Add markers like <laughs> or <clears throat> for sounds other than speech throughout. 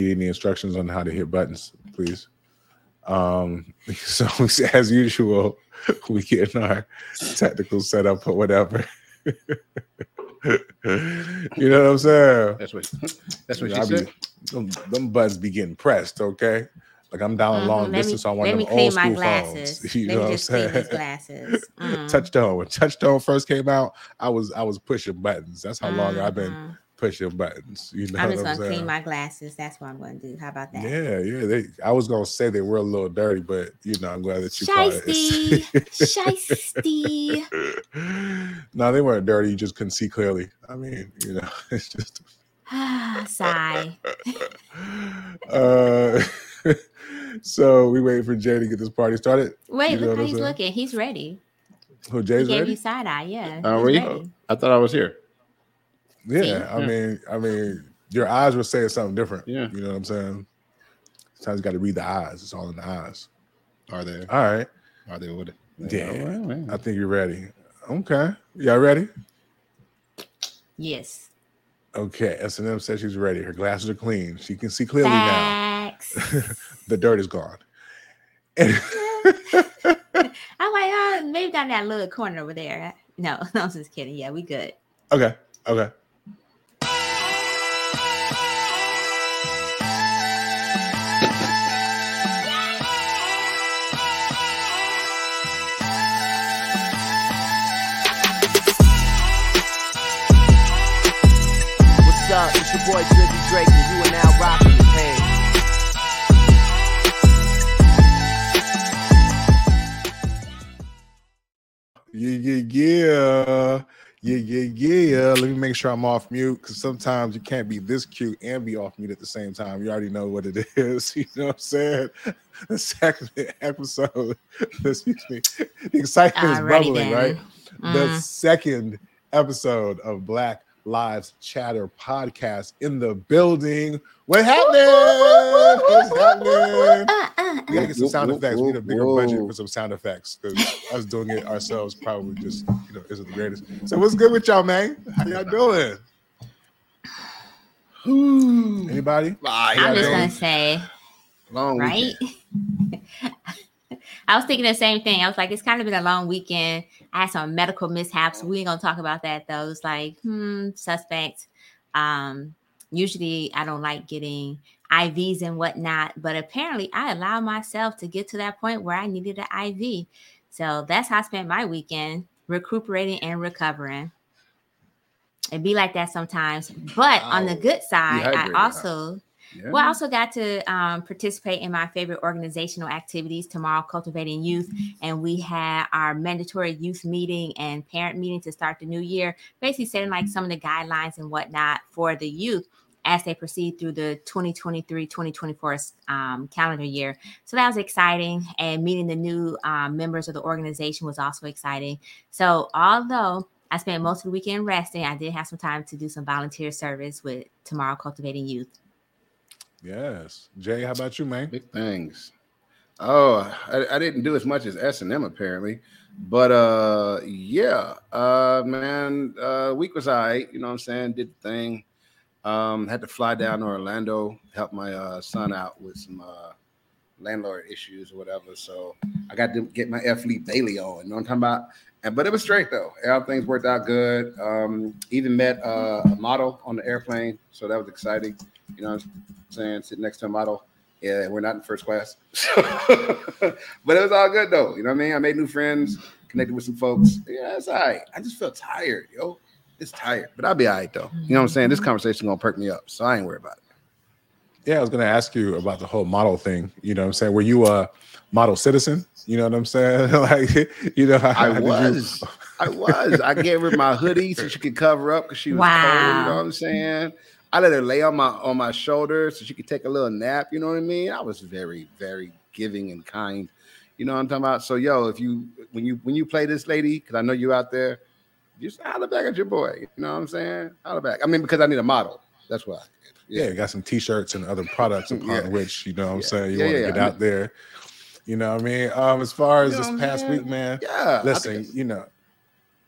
need any instructions on how to hit buttons, please. Um, <laughs> so <laughs> as usual, <laughs> we get in our technical setup or whatever. you know what I'm saying? That's what. That's what Yeah, she I said. be, them, them buttons be getting pressed, okay? Like I'm down a Mhm, long me- distance on one of me them clean old my school glasses. phones. You Let know me what I'm saying? glasses. Mm. Touchtone. When Touchtone first came out, I was I was pushing buttons. That's how long I've been Mhm. Pushing buttons. You know I'm what just I'm gonna clean my glasses. That's what I'm gonna do. How about that? Yeah, yeah. They, I was gonna say they were a little dirty, but you know, I'm glad that you called Shiesty, it. shiesty. <laughs> no, they weren't dirty. You just couldn't see clearly. I mean, you know, <laughs> it's just. Ah, sigh. <laughs> Uh, so we wait for Jay to get this party started. Wait, You know look how he's saying? looking. He's ready. Who He Jay's gave ready? you side eye. Yeah. Are he's we? I thought I was here. Yeah, See? I mean, I mean, your eyes were saying something different. Yeah. you know what I'm saying. Sometimes you got to read the eyes. It's all in the eyes. Are they? All right, Are they? What? Yeah. well, well. I think you're ready. Okay, y'all ready? Yes. Okay, S and M says she's ready. Her glasses are clean. She can see clearly now. <laughs> The dirt is gone. And <laughs> I'm like, oh, maybe down that little corner over there. No, <laughs> no, I'm just kidding. Yeah, we good. okay, okay. Boy Drizzy Drake, and you are now rocking the page. Yeah, yeah, yeah. Yeah, yeah, yeah. Let me make sure I'm off mute because sometimes you can't be this cute and be off mute at the same time. You already know what it <laughs> is. You know what I'm saying? The second episode, <laughs> excuse me, the excitement is bubbling, then. right? The Mm. second episode of Black Lives Chatter podcast in the building. What happening? What's happening? Uh, uh, We gotta get some sound effects. We need a whoop, bigger budget for some sound effects because us doing it ourselves probably just you know isn't the greatest. So what's good with y'all, man? How y'all doing? Anybody? I'm just doing? gonna say, long right? <laughs> I was thinking the same thing. I was like, it's kind of been a long weekend. I had some medical mishaps. We ain't gonna talk about that though. It's like, hmm, suspect. Um, usually I don't like getting IVs and whatnot, but apparently I allowed myself to get to that point where I needed an IV. So that's how I spent my weekend recuperating and recovering. It be like that sometimes. But on the good side, I also Yeah. well, I also got to um, participate in my favorite organizational activities tomorrow, cultivating youth, and we had our mandatory youth meeting and parent meeting to start the new year, basically setting like some of the guidelines and whatnot for the youth as they proceed through the 2023-2024 um, calendar year. So that was exciting, and meeting the new um, members of the organization was also exciting. So although I spent most of the weekend resting, I did have some time to do some volunteer service with tomorrow, cultivating youth. Yes. Jay, how about you, man? Big things. Oh, I, I didn't do as much as S and M apparently, but uh, yeah, uh, man, uh, week was all right. You know what I'm saying? Did the thing. Um, had to fly down to Orlando, help my uh, son out with some uh, landlord issues or whatever. So I got to get my F. Lee Bailey on. You know what I'm talking about? And, but it was straight though. Everything's worked out good. Um, even met uh, a model on the airplane, so that was exciting. You know what I'm saying? Sitting next to a model. Yeah, we're not in first class. <laughs> <laughs> but it was all good though. You know what I mean? I made new friends, connected with some folks. Yeah, it's all right. I just feel tired, yo. It's tired, but I'll be all right though. You know what I'm saying? This conversation gonna perk me up, so I ain't worried about it. Yeah, I was gonna ask you about the whole model thing. You know what I'm saying? Were you a model citizen? You know what I'm saying? <laughs> like, you know, how, I how did you- was. I was. I gave her my hoodie so she could cover up because she was cold. You know what I'm saying? I let her lay on my on my shoulder so she could take a little nap. You know what I mean? I was very, very giving and kind. You know what I'm talking about? So, yo, if you when you when you play this lady, because I know you out there, just holler back at your boy. You know what I'm saying? Holler back. I mean, because I need a model. That's why. yeah, you got some t-shirts and other products <laughs> upon Yeah. which, you know what I'm Yeah. saying, you Yeah, want to yeah, get I out there. You know what I mean? Um, as far as You know this past saying? week, man, Yeah. Listen, think- you know.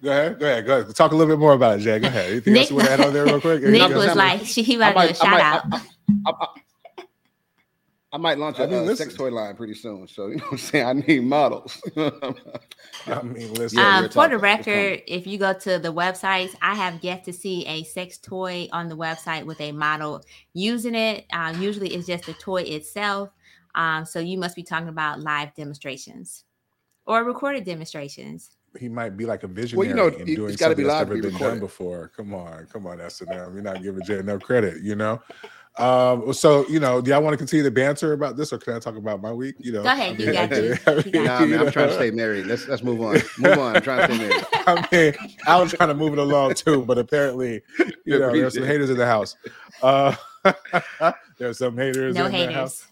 Go ahead, go ahead, go ahead. Talk a little bit more about it, Jay. Go ahead. Anything else Nic- you want to add on there real quick? Nic was like, she he I about to do a shout might, out. I, I, I, might launch a I mean, uh, sex toy line pretty soon. So you know what I'm saying? I need models. <laughs> I mean, listen. Yeah, um, we're for the talking. It's record, if you go to the websites, I have yet to see a sex toy on the website with a model using it. Um, usually, it's just the toy itself. Um, so you must be talking about live demonstrations or recorded demonstrations. he might be like a visionary you know, and it- doing it's gotta something be that's live never be been done before. Come on, come on, S and M. You're not giving Jay enough credit, you know. Um, so you know, do I want to continue the banter about this, or can I talk about my week? You know, Go ahead, you I got mean, you. I mean, nah, man, I'm trying to stay married. Let's let's move on. Move on. I'm trying to stay married. <laughs> I mean, I was trying to move it along too, but apparently, you know, there's some haters in the house. Uh, <laughs> there's some haters No in the house.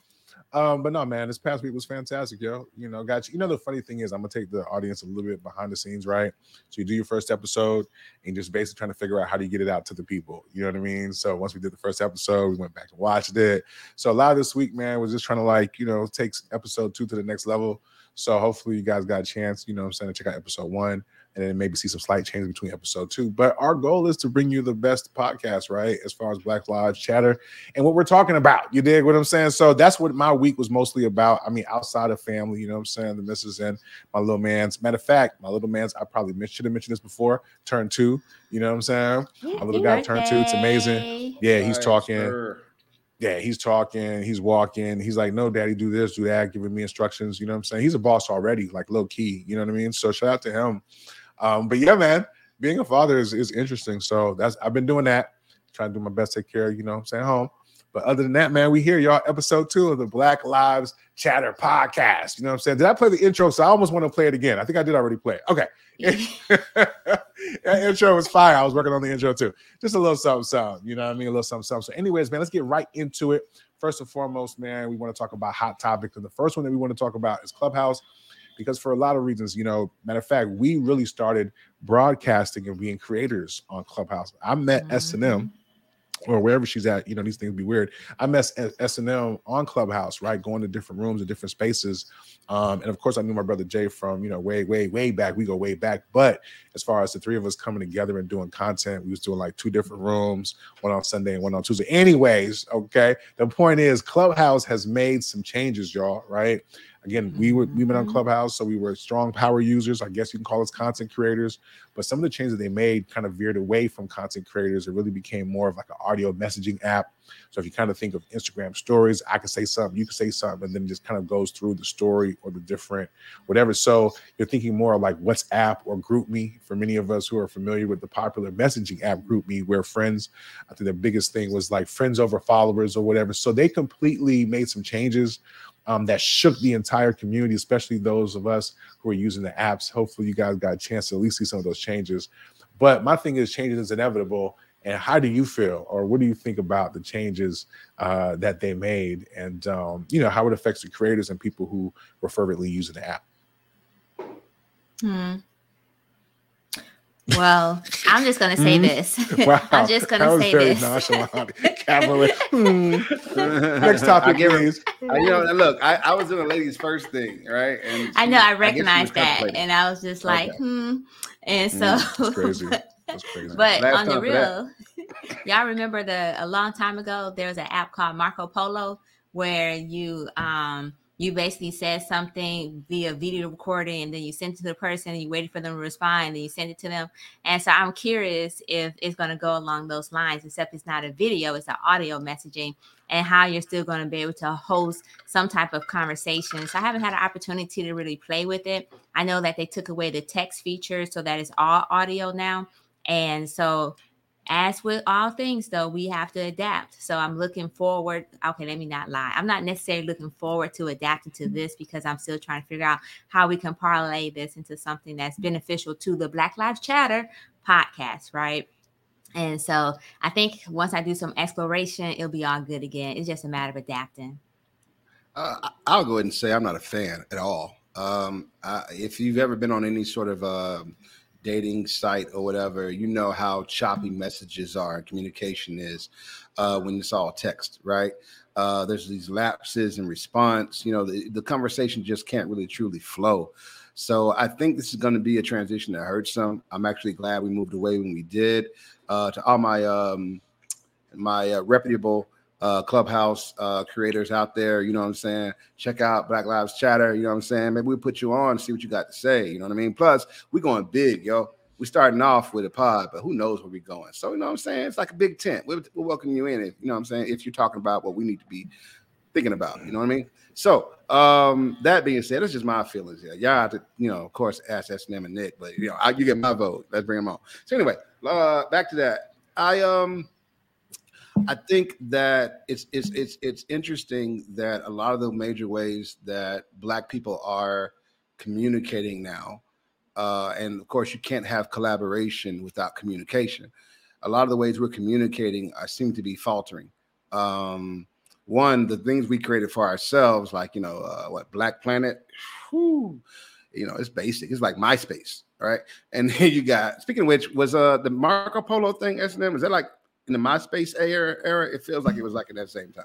Um, but no, man, this past week was fantastic, yo. You know, got you. You know, the funny thing is, I'm gonna take the audience a little bit behind the scenes, right? So you do your first episode, and just basically trying to figure out how do you get it out to the people. You know what I mean? So once we did the first episode, we went back and watched it. So a lot of this week, man, was just trying to like, you know, take episode two to the next level. So hopefully you guys got a chance, you know I'm saying, to check out episode one and then maybe see some slight changes between episode two. But our goal is to bring you the best podcast, right? As far as Black Lives Chatter and what we're talking about. You dig what I'm saying? So that's what my week was mostly about. I mean, outside of family, you know what I'm saying? The missus and my little man's. Matter of fact, my little man's, I probably men- should have mentioned this before, turn two. You know what I'm saying? Yeah, little happy guy turned two. It's amazing. birthday. Yeah, he's talking. sir. Yeah, he's talking, he's walking. He's like, no, daddy, do this, do that, giving me instructions. You know what I'm saying? He's a boss already, like low key. You know what I mean? So shout out to him. Um, but yeah, man, being a father is, is interesting. So that's I've been doing that, trying to do my best take care, you know I'm saying, home. But other than that, man, we here, y'all. Episode two of the Black Lives Chatter podcast. You know what I'm saying? Did I play the intro? So I almost want to play it again. I think I did already play it. Okay. <laughs> that intro was fire. I was working on the intro too. Just a little something, something. You know what I mean? A little something, something. So, anyways, man, let's get right into it. First and foremost, man, we want to talk about hot topics. And the first one that we want to talk about is Clubhouse, because for a lot of reasons, you know, matter of fact, we really started broadcasting and being creators on Clubhouse. I met S and M or wherever she's at, you know, these things be weird. I met S and M on Clubhouse, right? Going to different rooms and different spaces. Um, and of course, I knew my brother Jay from, you know, way, way, way back. We go way back. But as far as the three of us coming together and doing content, we was doing like two different rooms, one on Sunday and one on Tuesday. Anyways, okay. The point is, Clubhouse has made some changes, y'all, right? Again, we were we've been on Mhm. Clubhouse, so we were strong power users. I guess you can call us content creators. But some of the changes they made kind of veered away from content creators. It really became more of like an audio messaging app. So if you kind of think of Instagram stories, I can say something, you can say something, and then it just kind of goes through the story or the different whatever. So you're thinking more of like WhatsApp or GroupMe for many of us who are familiar with the popular messaging app GroupMe, where friends, I think the biggest thing was like friends over followers or whatever. So they completely made some changes um, that shook the entire community, especially those of us who are using the apps. Hopefully, you guys got a chance to at least see some of those changes. But my thing is, changes is inevitable. And how do you feel, or what do you think about the changes uh, that they made, and um, you know how it affects the creators and people who were fervently using the app? Hmm. Well, I'm just gonna say Hmm? this. <laughs> Wow, I'm just that gonna was say very this. nonchalant, cavalier. <laughs> Hmm. Next topic, I give her- please. I- you know, look, I, I was in the ladies' first thing, right? And I know I guess recognized was that, and I was just like, Okay. hmm. And so, Mm, that's <laughs> crazy. but, That's crazy. but Last on the time for that. real, y'all remember the a long time ago there was an app called Marco Polo where you um you basically said something via video recording and then you sent it to the person and you waited for them to respond and you send it to them. And so I'm curious if it's going to go along those lines, except it's not a video, it's an audio messaging and how you're still going to be able to host some type of conversation. So I haven't had an opportunity to really play with it. I know that they took away the text feature so that it's all audio now. And so as with all things though, we have to adapt. So I'm looking forward. Okay, let me not lie. I'm not necessarily looking forward to adapting to this because I'm still trying to figure out how we can parlay this into something that's beneficial to the Black Lives Chatter podcast, right? And so I think once I do some exploration, it'll be all good again. It's just a matter of adapting. Uh, I'll go ahead and say I'm not a fan at all. Um, I, if you've ever been on any sort of um dating site or whatever, you know how choppy messages are communication is uh, when it's all text, right? Uh, there's these lapses in response. You know, the, the conversation just can't really truly flow. So I think this is going to be a transition that hurts some. I'm actually glad we moved away when we did. Uh, to all my um, my uh, reputable uh, Clubhouse uh, creators out there. You know what I'm saying? Check out Black Lives Chatter. You know what I'm saying? Maybe we put you on, see what you got to say. You know what I mean? Plus, we going big, yo. We starting off with a pod, but who knows where we going? So you know what I'm saying? It's like a big tent. We're, we're welcoming you in. If, you know what I'm saying? If you're talking about what we need to be thinking about, you know what I mean? So um, that being said, that's just my feelings Yeah, Y'all have to, you know, of course, ask S&M and Nic, but you know, I, you get my vote. Let's bring them on. So anyway, uh, back to that. I um I think that it's it's it's it's interesting that a lot of the major ways that Black people are communicating now, uh, and of course, you can't have collaboration without communication. A lot of the ways we're communicating are, seem to be faltering. Um, one, the things we created for ourselves, like you know, uh, what Black Planet, whew, you know, it's basic. It's like MySpace, right? And <laughs> then you got. Speaking of which, was uh the Marco Polo thing S&M? Is that like in the MySpace era, era, it feels like it was like at that same time.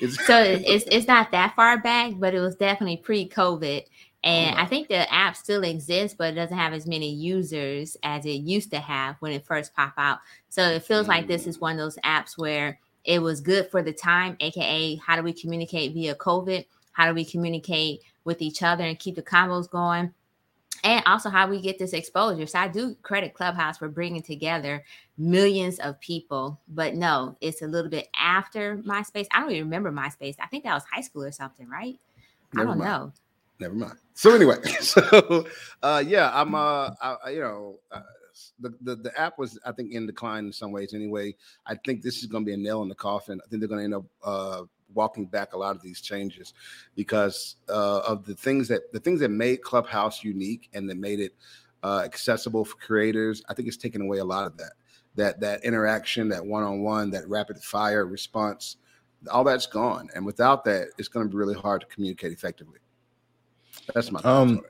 It's- so <laughs> it's it's not that far back, but it was definitely pre-COVID. And oh, I think the app still exists, but it doesn't have as many users as it used to have when it first popped out. So it feels like this is mm. one of those apps where it was good for the time, aka how do we communicate via COVID? How do we communicate with each other and keep the combos going? And also how we get this exposure. So I do credit Clubhouse for bringing together millions of people, but no, it's a little bit after MySpace. I don't even remember MySpace. I think that was high school or something, right? Never I don't mind. know. Never mind. So anyway, <laughs> so uh, yeah, I'm uh, I, you know, uh, the, the the app was I think in decline in some ways. Anyway, I think this is going to be a nail in the coffin. I think they're going to end up uh, walking back a lot of these changes because uh, of the things that the things that made Clubhouse unique and that made it uh, accessible for creators. I think it's taken away a lot of that. That that interaction, that one on one, that rapid fire response, all that's gone. And without that, it's going to be really hard to communicate effectively. That's my Um,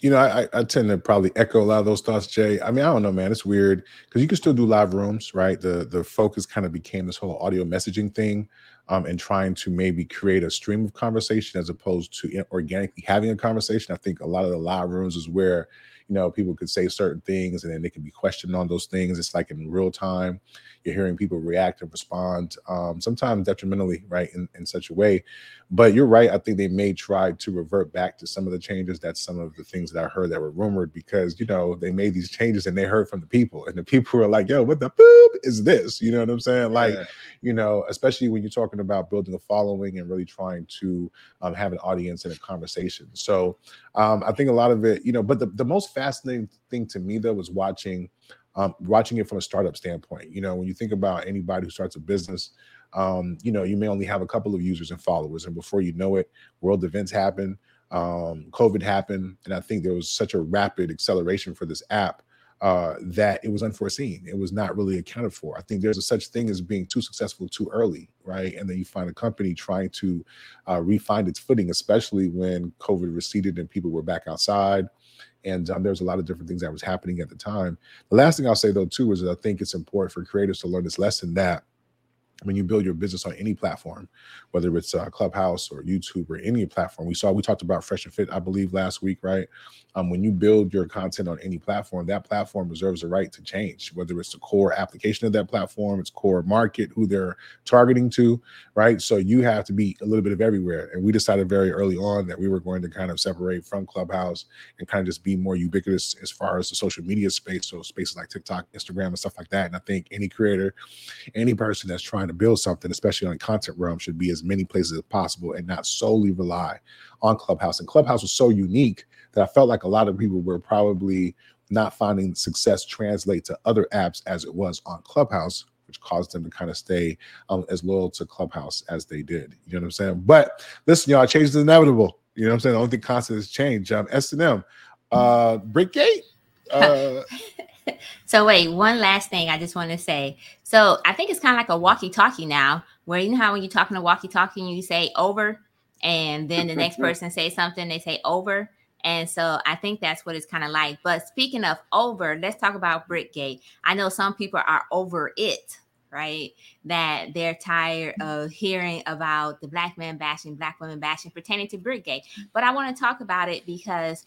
you know, I, I- I tend to probably echo a lot of those thoughts, Jay. I mean, I don't know, man. It's weird because you can still do live rooms, right? The the focus kind of became this whole audio messaging thing, um, and trying to maybe create a stream of conversation as opposed to organically having a conversation. I think a lot of the live rooms is where you know people could say certain things and then they can be questioned on those things. It's like in real time. You're hearing people react and respond, um, sometimes detrimentally, right, in, in such a way. But you're right. I think they may try to revert back to some of the changes. That's some of the things that I heard that were rumored because you know they made these changes and they heard from the people, and the people <laughs> were like, "Yo, what the boop is this?" You know what I'm saying? Like, Yeah. you know, especially when you're talking about building a following and really trying to um, have an audience and a conversation. So um, I think a lot of it, you know, but the, the most fascinating thing to me though was watching um, watching it from a startup standpoint. You know, when you think about anybody who starts a business, um, you know, you may only have a couple of users and followers, and before you know it, world events happen, um, COVID happened, and I think there was such a rapid acceleration for this app uh, that it was unforeseen. It was not really accounted for. I think there's a such thing as being too successful too early, right? And then you find a company trying to uh, refine its footing, especially when COVID receded and people were back outside. And um, there's a lot of different things that was happening at the time. The last thing I'll say though too is I think it's important for creators to learn this lesson that when you build your business on any platform, whether it's uh, Clubhouse or YouTube or any platform, we saw we talked about Fresh and Fit, I believe, last week, right? Um, when you build your content on any platform, that platform reserves the right to change, whether it's the core application of that platform, its core market, who they're targeting to, right? So you have to be a little bit of everywhere. And we decided very early on that we were going to kind of separate from Clubhouse and kind of just be more ubiquitous as far as the social media space, so spaces like TikTok, Instagram, and stuff like that. And I think any creator any person that's trying to build something, especially on the content realm, should be as many places as possible and not solely rely on Clubhouse. And Clubhouse was so unique that I felt like a lot of people were probably not finding success translate to other apps as it was on Clubhouse, which caused them to kind of stay um, as loyal to Clubhouse as they did. You know what I'm saying? But listen, y'all, change is inevitable. You know what I'm saying? The only thing constant is change. Um, S&M, uh, Brickgate, <laughs> uh, <laughs> So wait, one last thing I just want to say. So I think it's kind of like a walkie-talkie now, where you know how when you're talking to walkie-talkie, you say over, and then the next <laughs> person says something, they say over. And so I think that's what it's kind of like. But speaking of over, let's talk about Brickgate. I know some people are over it, right? That they're tired mm. of hearing about the black man bashing, black women bashing pertaining to Brickgate. But I want to talk about it because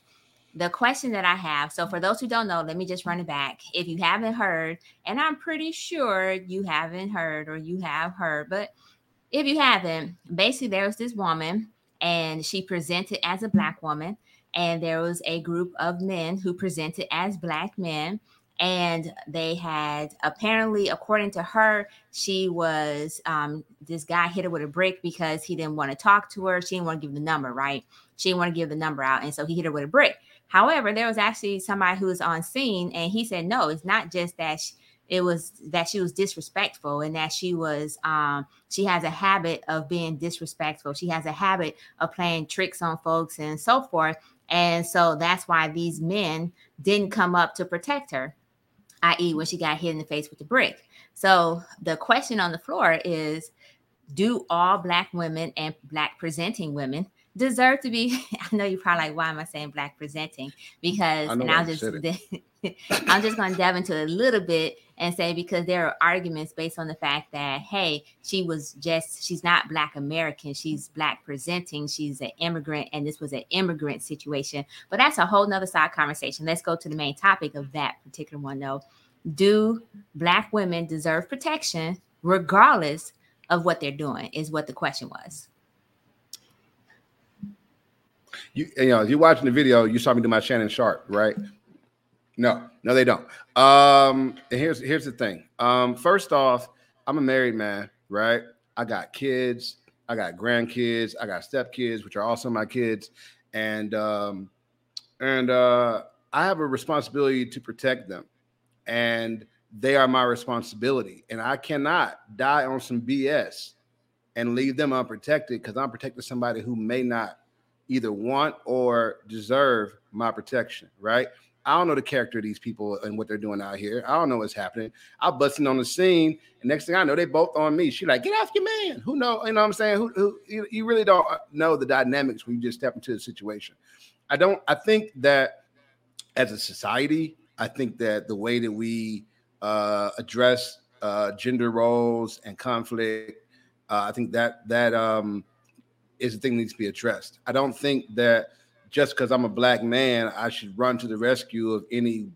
the question that I have so, for those who don't know, let me just run it back. If you haven't heard, and I'm pretty sure you haven't heard or you have heard, but if you haven't, basically there was this woman and she presented as a black woman, and there was a group of men who presented as black men. And they had apparently, according to her, she was um, this guy hit her with a brick because he didn't want to talk to her. She didn't want to give the number, right? She didn't want to give the number out. And so he hit her with a brick. However, there was actually somebody who was on scene and he said, no, it's not just that she, it was that she was disrespectful and that she was um she has a habit of being disrespectful. She has a habit of playing tricks on folks and so forth. And so that's why these men didn't come up to protect her i.e when she got hit in the face with the brick. So the question on the floor is do all black women and black presenting women deserve to be <laughs> i know you're probably like why am i saying black presenting? Because and I'll just <laughs> I'm just going to delve into a little bit and say because there are arguments based on the fact that hey she was just she's not black american she's black presenting she's an immigrant and this was an immigrant situation. But that's a whole nother side conversation. Let's go to the main topic of that particular one though. Do black women deserve protection regardless of what they're doing is what the question was You, you know, if you're watching the video, you saw me do my Shannon Sharpe, right? No, no, they don't. Um, and here's here's the thing. Um, first off, I'm a married man, right? I got kids, I got grandkids, I got stepkids, which are also my kids, and um, and uh, I have a responsibility to protect them, and they are my responsibility, and I cannot die on some BS and leave them unprotected because I'm protecting somebody who may not either want or deserve my protection, right? I don't know the character of these people and what they're doing out here. I don't know what's happening. I busting on the scene, and next thing I know, they both on me. She like, get off your man. Who know? You know what I'm saying? Who, who you, you really don't know the dynamics when you just step into the situation. I don't. I think that as a society, I think that the way that we uh, address uh, gender roles and conflict, uh, I think that that um, is the thing that needs to be addressed. I don't think that just because I'm a black man, I should run to the rescue of any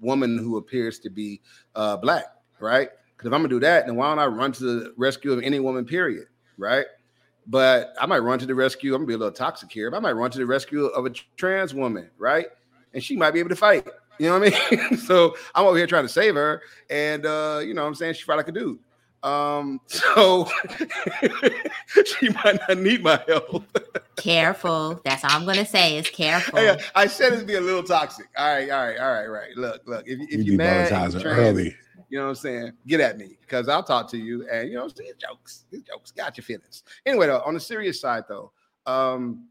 woman who appears to be uh, black, right? Because if I'm gonna do that, then why don't I run to the rescue of any woman, period, right? But I might run to the rescue. I'm gonna be a little toxic here, but I might run to the rescue of a trans woman, right? And she might be able to fight. You know what I mean? <laughs> so I'm over here trying to save her, and uh, you know what I'm saying she fight like a dude. Um, <laughs> so <laughs> she might not need my help. careful that's all i'm going to say is careful Hey, I said it to be a little toxic. All right, all right, all right, right. Look, look. If, if You you're mad, demonetize you're trans, early. you know what I'm saying? Get at me because I'll talk to you. And you know, it's jokes. It's jokes. Got your feelings. Anyway, though, on the serious side, though, um,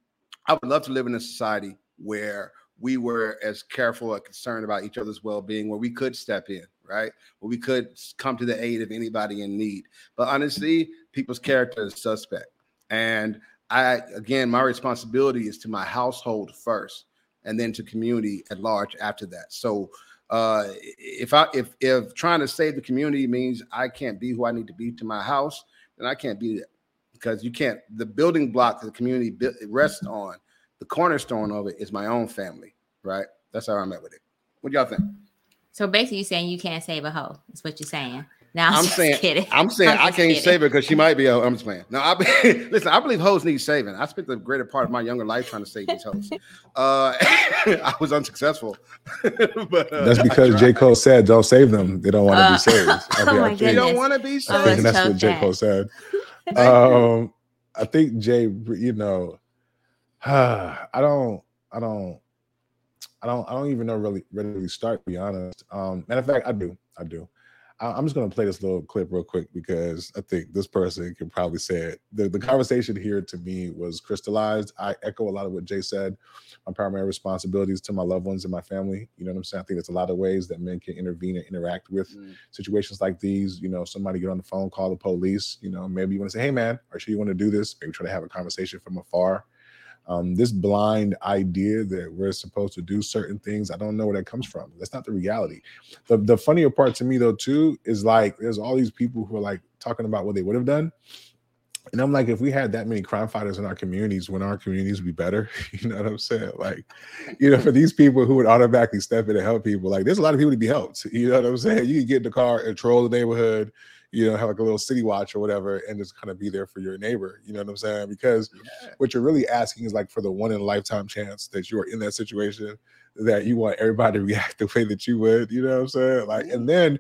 I would love to live in a society where we were as careful and concerned about each other's well-being, where we could step in, right? Where we could come to the aid of anybody in need. But honestly, people's character is suspect. And I again, my responsibility is to my household first, and then to community at large after that. So uh if I if if trying to save the community means I can't be who I need to be to my house, then I can't be that because you can't the building block that the community rests on, the cornerstone of it is my own family, right? That's how I'm at with it. What y'all think? So basically you're saying you can't save a hoe That's what you're saying now i'm, I'm just saying- kidding I'm saying I'm I can't kidding. save her because she might be. A, I'm just playing. No, I <laughs> listen. I believe hoes need saving. I spent the greater part of my younger life trying to save these hoes. <laughs> Uh, <laughs> I was unsuccessful. but uh, That's because tried. J. Cole said, "Don't save them. They don't want to Uh, be saved." Oh my like, They don't want to be Oh, I think saved. let's that's what choke J. Cole said. Um, I think Jay, you know, <sighs> I don't, I don't, I don't, I don't even know really, really start. To be honest. Um, matter of fact, I do, I do. I- I'm just gonna play this little clip real quick because I think this person can probably say it. The the conversation here to me was crystallized. I echo a lot of what Jay said. My primary responsibilities to my loved ones and my family. You know what I'm saying? I think there's a lot of ways that men can intervene and interact with Mm. situations like these, you know, somebody get on the phone, call the police, you know, maybe you want to say, hey man, are you sure you want to do this? Maybe try to have a conversation from afar. Um, this blind idea that we're supposed to do certain things, I don't know where that comes from. That's not the reality. The the funnier part to me though, too, is like there's all these people who are like talking about what they would have done. And I'm like, if we had that many crime fighters in our communities, wouldn't our communities be better? <laughs> You know what I'm saying? Like, you know, for these people who would automatically step in and help people, like there's a lot of people to be helped. You know what I'm saying? You can get in the car and troll the neighborhood, you know, have like a little city watch or whatever, and just kind of be there for your neighbor. You know what I'm saying? Because Yeah. what you're really asking is like for the one in a lifetime chance that you are in that situation that you want everybody to react <laughs> the way that you would. You know what I'm saying? Like, and then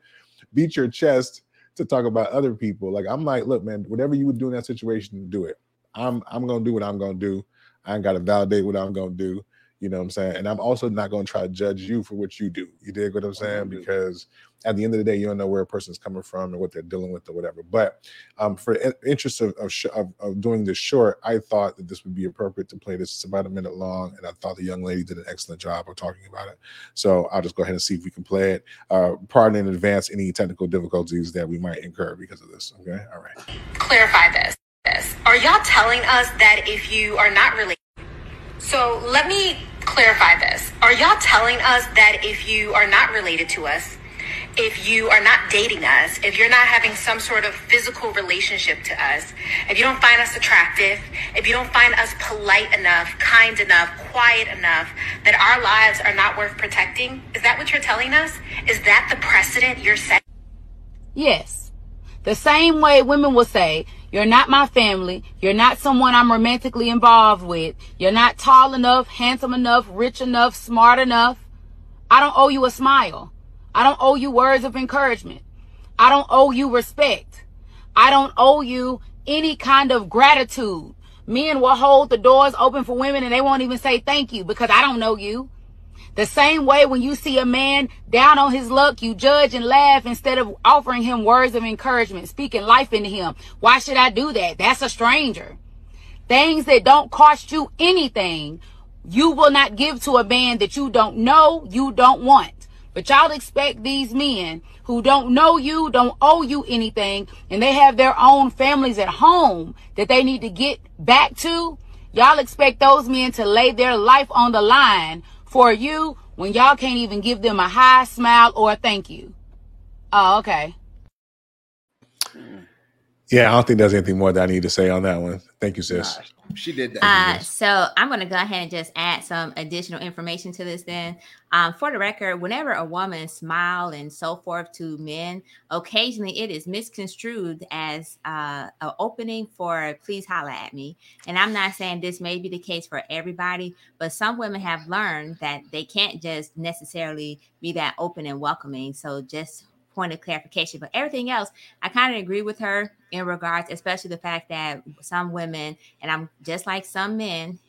beat your chest to talk about other people. Like, I'm like, look, man, whatever you would do in that situation, do it. I'm I'm gonna do what I'm gonna do. I ain't gotta validate what I'm gonna do. You know what I'm saying? And I'm also not gonna try to judge you for what you do. You dig what I'm saying? Mhm. Because at the end of the day, you don't know where a person's coming from and what they're dealing with or whatever. But um, for in- interest of of, sh- of of doing this short, I thought that this would be appropriate to play this. It's about a minute long, and I thought the young lady did an excellent job of talking about it. So I'll just go ahead and see if we can play it. Uh, pardon in advance any technical difficulties that we might incur because of this. Okay, all right. clarify this. This. Are y'all telling us that if you are not related? So let me clarify this. Are y'all telling us that if you are not related to us, if you are not dating us, if you're not having some sort of physical relationship to us, if you don't find us attractive, if you don't find us polite enough, kind enough, quiet enough, that our lives are not worth protecting? Is that what you're telling us? Is that the precedent you're setting? Yes. The same way women will say, you're not my family. You're not someone I'm romantically involved with. You're not tall enough, handsome enough, rich enough, smart enough. I don't owe you a smile. I don't owe you words of encouragement. I don't owe you respect. I don't owe you any kind of gratitude. Men will hold the doors open for women and they won't even say thank you because I don't know you. The same way when you see a man down on his luck, you judge and laugh instead of offering him words of encouragement, speaking life into him. Why should I do that? That's a stranger. Things that don't cost you anything, you will not give to a man that you don't know, you don't want. But y'all expect these men who don't know you, don't owe you anything, and they have their own families at home that they need to get back to. Y'all expect those men to lay their life on the line for you when y'all can't even give them a high smile or a thank you. Oh, okay. Yeah, I don't think there's anything more that I need to say on that one. Thank you, sis. Nah, she did that. Uh, so I'm going to go ahead and just add some additional information to this. Then, um, for the record, whenever a woman smile and so forth to men, occasionally it is misconstrued as uh, an opening for "please holla at me." And I'm not saying this may be the case for everybody, but some women have learned that they can't just necessarily be that open and welcoming. So just point of clarification. But everything else, I kind of agree with her in regards, especially the fact that some women, and I'm just like some men,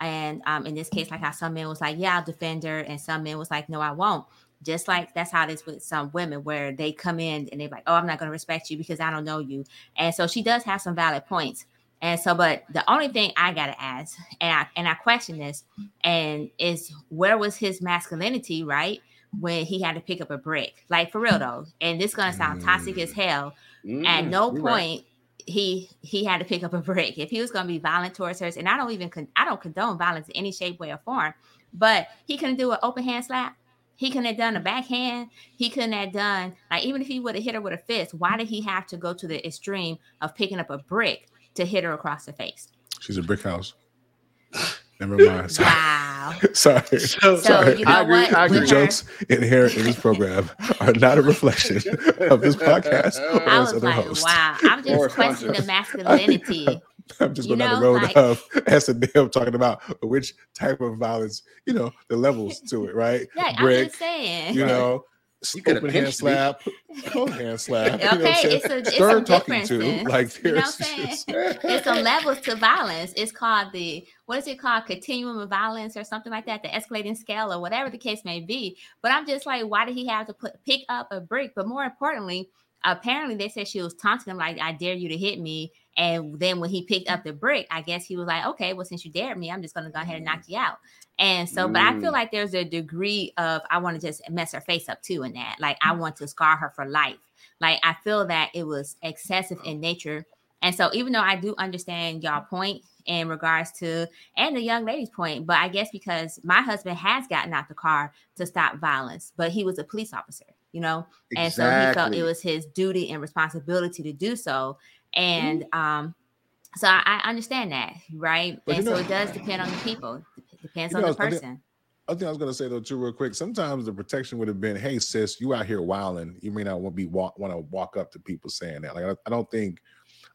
and um, in this case, like how some men was like, "Yeah, I'll defend her," and some men was like, "No, I won't." Just like that's how it is with some women, where they come in and they're like, "Oh, I'm not going to respect you because I don't know you," and so she does have some valid points. And so, but the only thing I gotta ask, and I and I question this, and is where was his masculinity, right? When he had to pick up a brick, like for real though, and this gonna sound toxic as hell. At Mm, no you're right. point he he had to pick up a brick. If he was gonna be violent towards her, and I don't even con- I don't condone violence in any shape, way, or form, but he couldn't do an open hand slap. He couldn't have done a backhand. He couldn't have done like even if he would have hit her with a fist. Why did he have to go to the extreme of picking up a brick to hit her across the face? She's a brick house. Never mind. <laughs> Sorry. Wow. <laughs> Sorry. So, So Sorry. you know I agree, what? I The agree. With jokes inherent in this program are not a reflection of this podcast <laughs> or I its was other like, hosts. wow. I'm Or just questioning the masculinity. I'm just You going down the know, road like- of S and M talking about which type of violence, you know, the levels to it, right? Yeah, I'm just saying. you know, You could have open hand slap, close hand slap. you know what I'm Okay, saying? it's a it's Stern some talking to, differences. like you know what there's <laughs> just- It's some levels to violence. It's called the what is it called? Continuum of violence or something like that, the escalating scale or whatever the case may be. But I'm just like, why did he have to put pick up a brick? But more importantly, apparently they said she was taunting him like, I dare you to hit me. And then when he picked up the brick, I guess he was like, okay, well, since you dared me, I'm just gonna go ahead and knock mm-hmm. you out. And so, but I feel Mm. like there's a degree of I want to just mess her face up too in that. Like I want to scar her for life. Like I feel that it was excessive in nature. And so even though I do understand y'all point in regards to and the young lady's point, but I guess because my husband has gotten out the car to stop violence, but he was a police officer, you know, and so he felt it was his duty and responsibility to do so. And um, so I, I understand that, right? But and so know- it does depend on the people. Dep- Depends You on know, the I think- person. other thing I was gonna say though too, real quick. Sometimes the protection would have been, "Hey, sis, you out here wilding. You may not want to be want to walk up to people saying that." Like, I, I don't think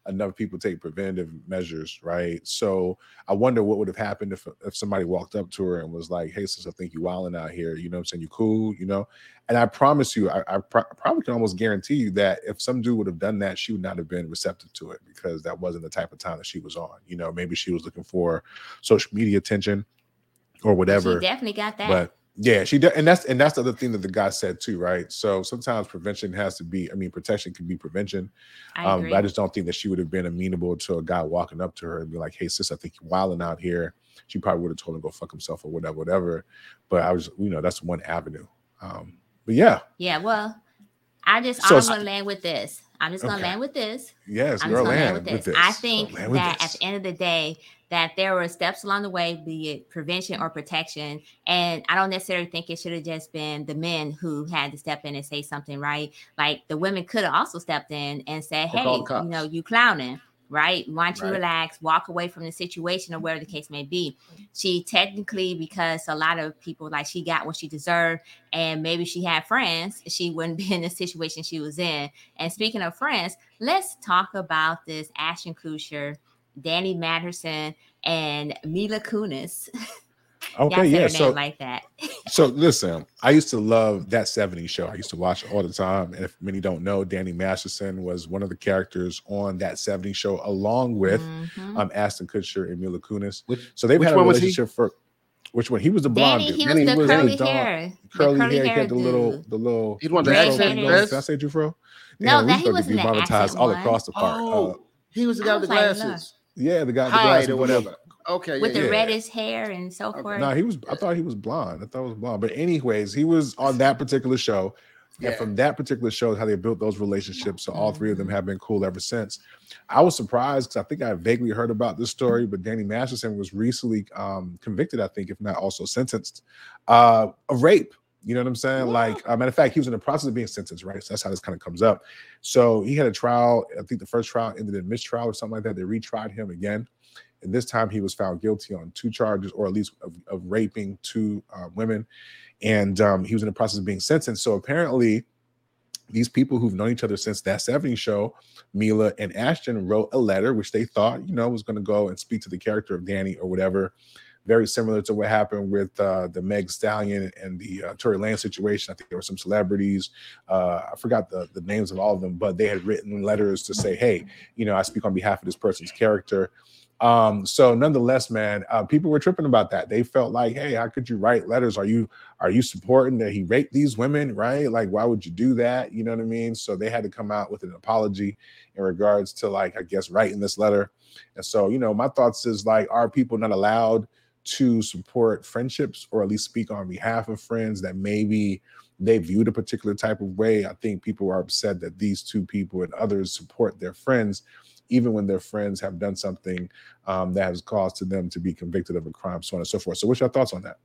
enough people take preventative measures, right? So I wonder what would have happened if if somebody walked up to her and was like, "Hey, sis, I think you wilding out here. You know, what I'm saying you cool, you know." And I promise you, I, I pro- probably can almost guarantee you that if some dude would have done that, she would not have been receptive to it because that wasn't the type of time that she was on. You know, maybe she was looking for social media attention or whatever. She definitely got that. But yeah, she did, and that's and that's the other thing that the guy said too, right? So sometimes prevention has to be. I mean, protection can be prevention. I Um, I just don't think that she would have been amenable to a guy walking up to her and be like, "Hey, sis, I think you're wilding out here." She probably would have told him go fuck himself or whatever, whatever. But I was, you know, that's one avenue. Um, but yeah, yeah, well, I just So I'm gonna land with this. I'm just gonna Okay. land with this. yes, I'm girl, land land with with this. this. I think that this. at the end of the day, that there were steps along the way, be it prevention or protection. And I don't necessarily think it should have just been the men who had to step in and say something, right? Like the women could have also stepped in and said, Hey, you know, you clowning, right? Why don't you Right. relax, walk away from the situation or whatever the case may be. She technically, because a lot of people like she got what she deserved, and maybe she had friends, she wouldn't <laughs> be in the situation she was in. And speaking of friends, let's talk about this Ashton Kutcher, Danny Masterson, and Mila Kunis. <laughs> Y'all Okay, yeah. So like that. <laughs> So listen, I used to love that 70s show. I used to watch it all the time. And if many don't know, Danny Masterson was one of the characters on that 70s show, along with Mhm. um Ashton Kutcher and Mila Kunis. Which So they've Which had a one he? relationship for which one? He was the blonde Danny, dude. he was Danny the was curly the hair. the curly, curly hair, he had the little, the little. He's one of the Red accent hair Did dudes. I say Jufro? No, we that he started to wasn't be the monetized all across the park. Oh, Uh, he was the guy with the was like, glasses. Yeah, the guy, the Hyde glasses or with the little- whatever. Okay, with yeah, the yeah. reddish hair and so Okay. forth. No, he was. I thought he was blonde. I thought it was blonde. But anyways, he was on that particular show. And from that particular show, how they built those relationships. So all three of Mm-hmm. them have been cool ever since. I was surprised because I think I vaguely heard about this story, but Danny Masterson was recently um, convicted, I think, if not also sentenced, uh, of rape. You know what I'm saying? Like, a matter of fact, he was in the process of being sentenced, right? So that's how this kind of comes up. So he had a trial. I think the first trial ended in mistrial or something like that. They retried him again. And this time he was found guilty on two charges, or at least of, of raping two uh, women. And um, he was in the process of being sentenced. So apparently, these people who've known each other since that 70s show, Mila and Ashton, wrote a letter which they thought, you know, was going to go and speak to the character of Danny or whatever. Very similar to what happened with uh, the Meg Stallion and the uh, Tory Lane situation. I think there were some celebrities. Uh, I forgot the, the names of all of them, but they had written letters to say, hey, you know, I speak on behalf of this person's character. Um, so nonetheless, man, uh, people were tripping about that. They felt like, hey, how could you write letters? Are you are you supporting that he raped these women? Right? Like, why would you do that? You know what I mean? So they had to come out with an apology in regards to like, I guess, writing this letter. And so, you know, my thoughts is like, are people not allowed to support friendships or at least speak on behalf of friends that maybe they viewed a particular type of way? I think people are upset that these two people and others support their friends even when their friends have done something um, that has caused to them to be convicted of a crime, so on and so forth. So, what's your thoughts on that?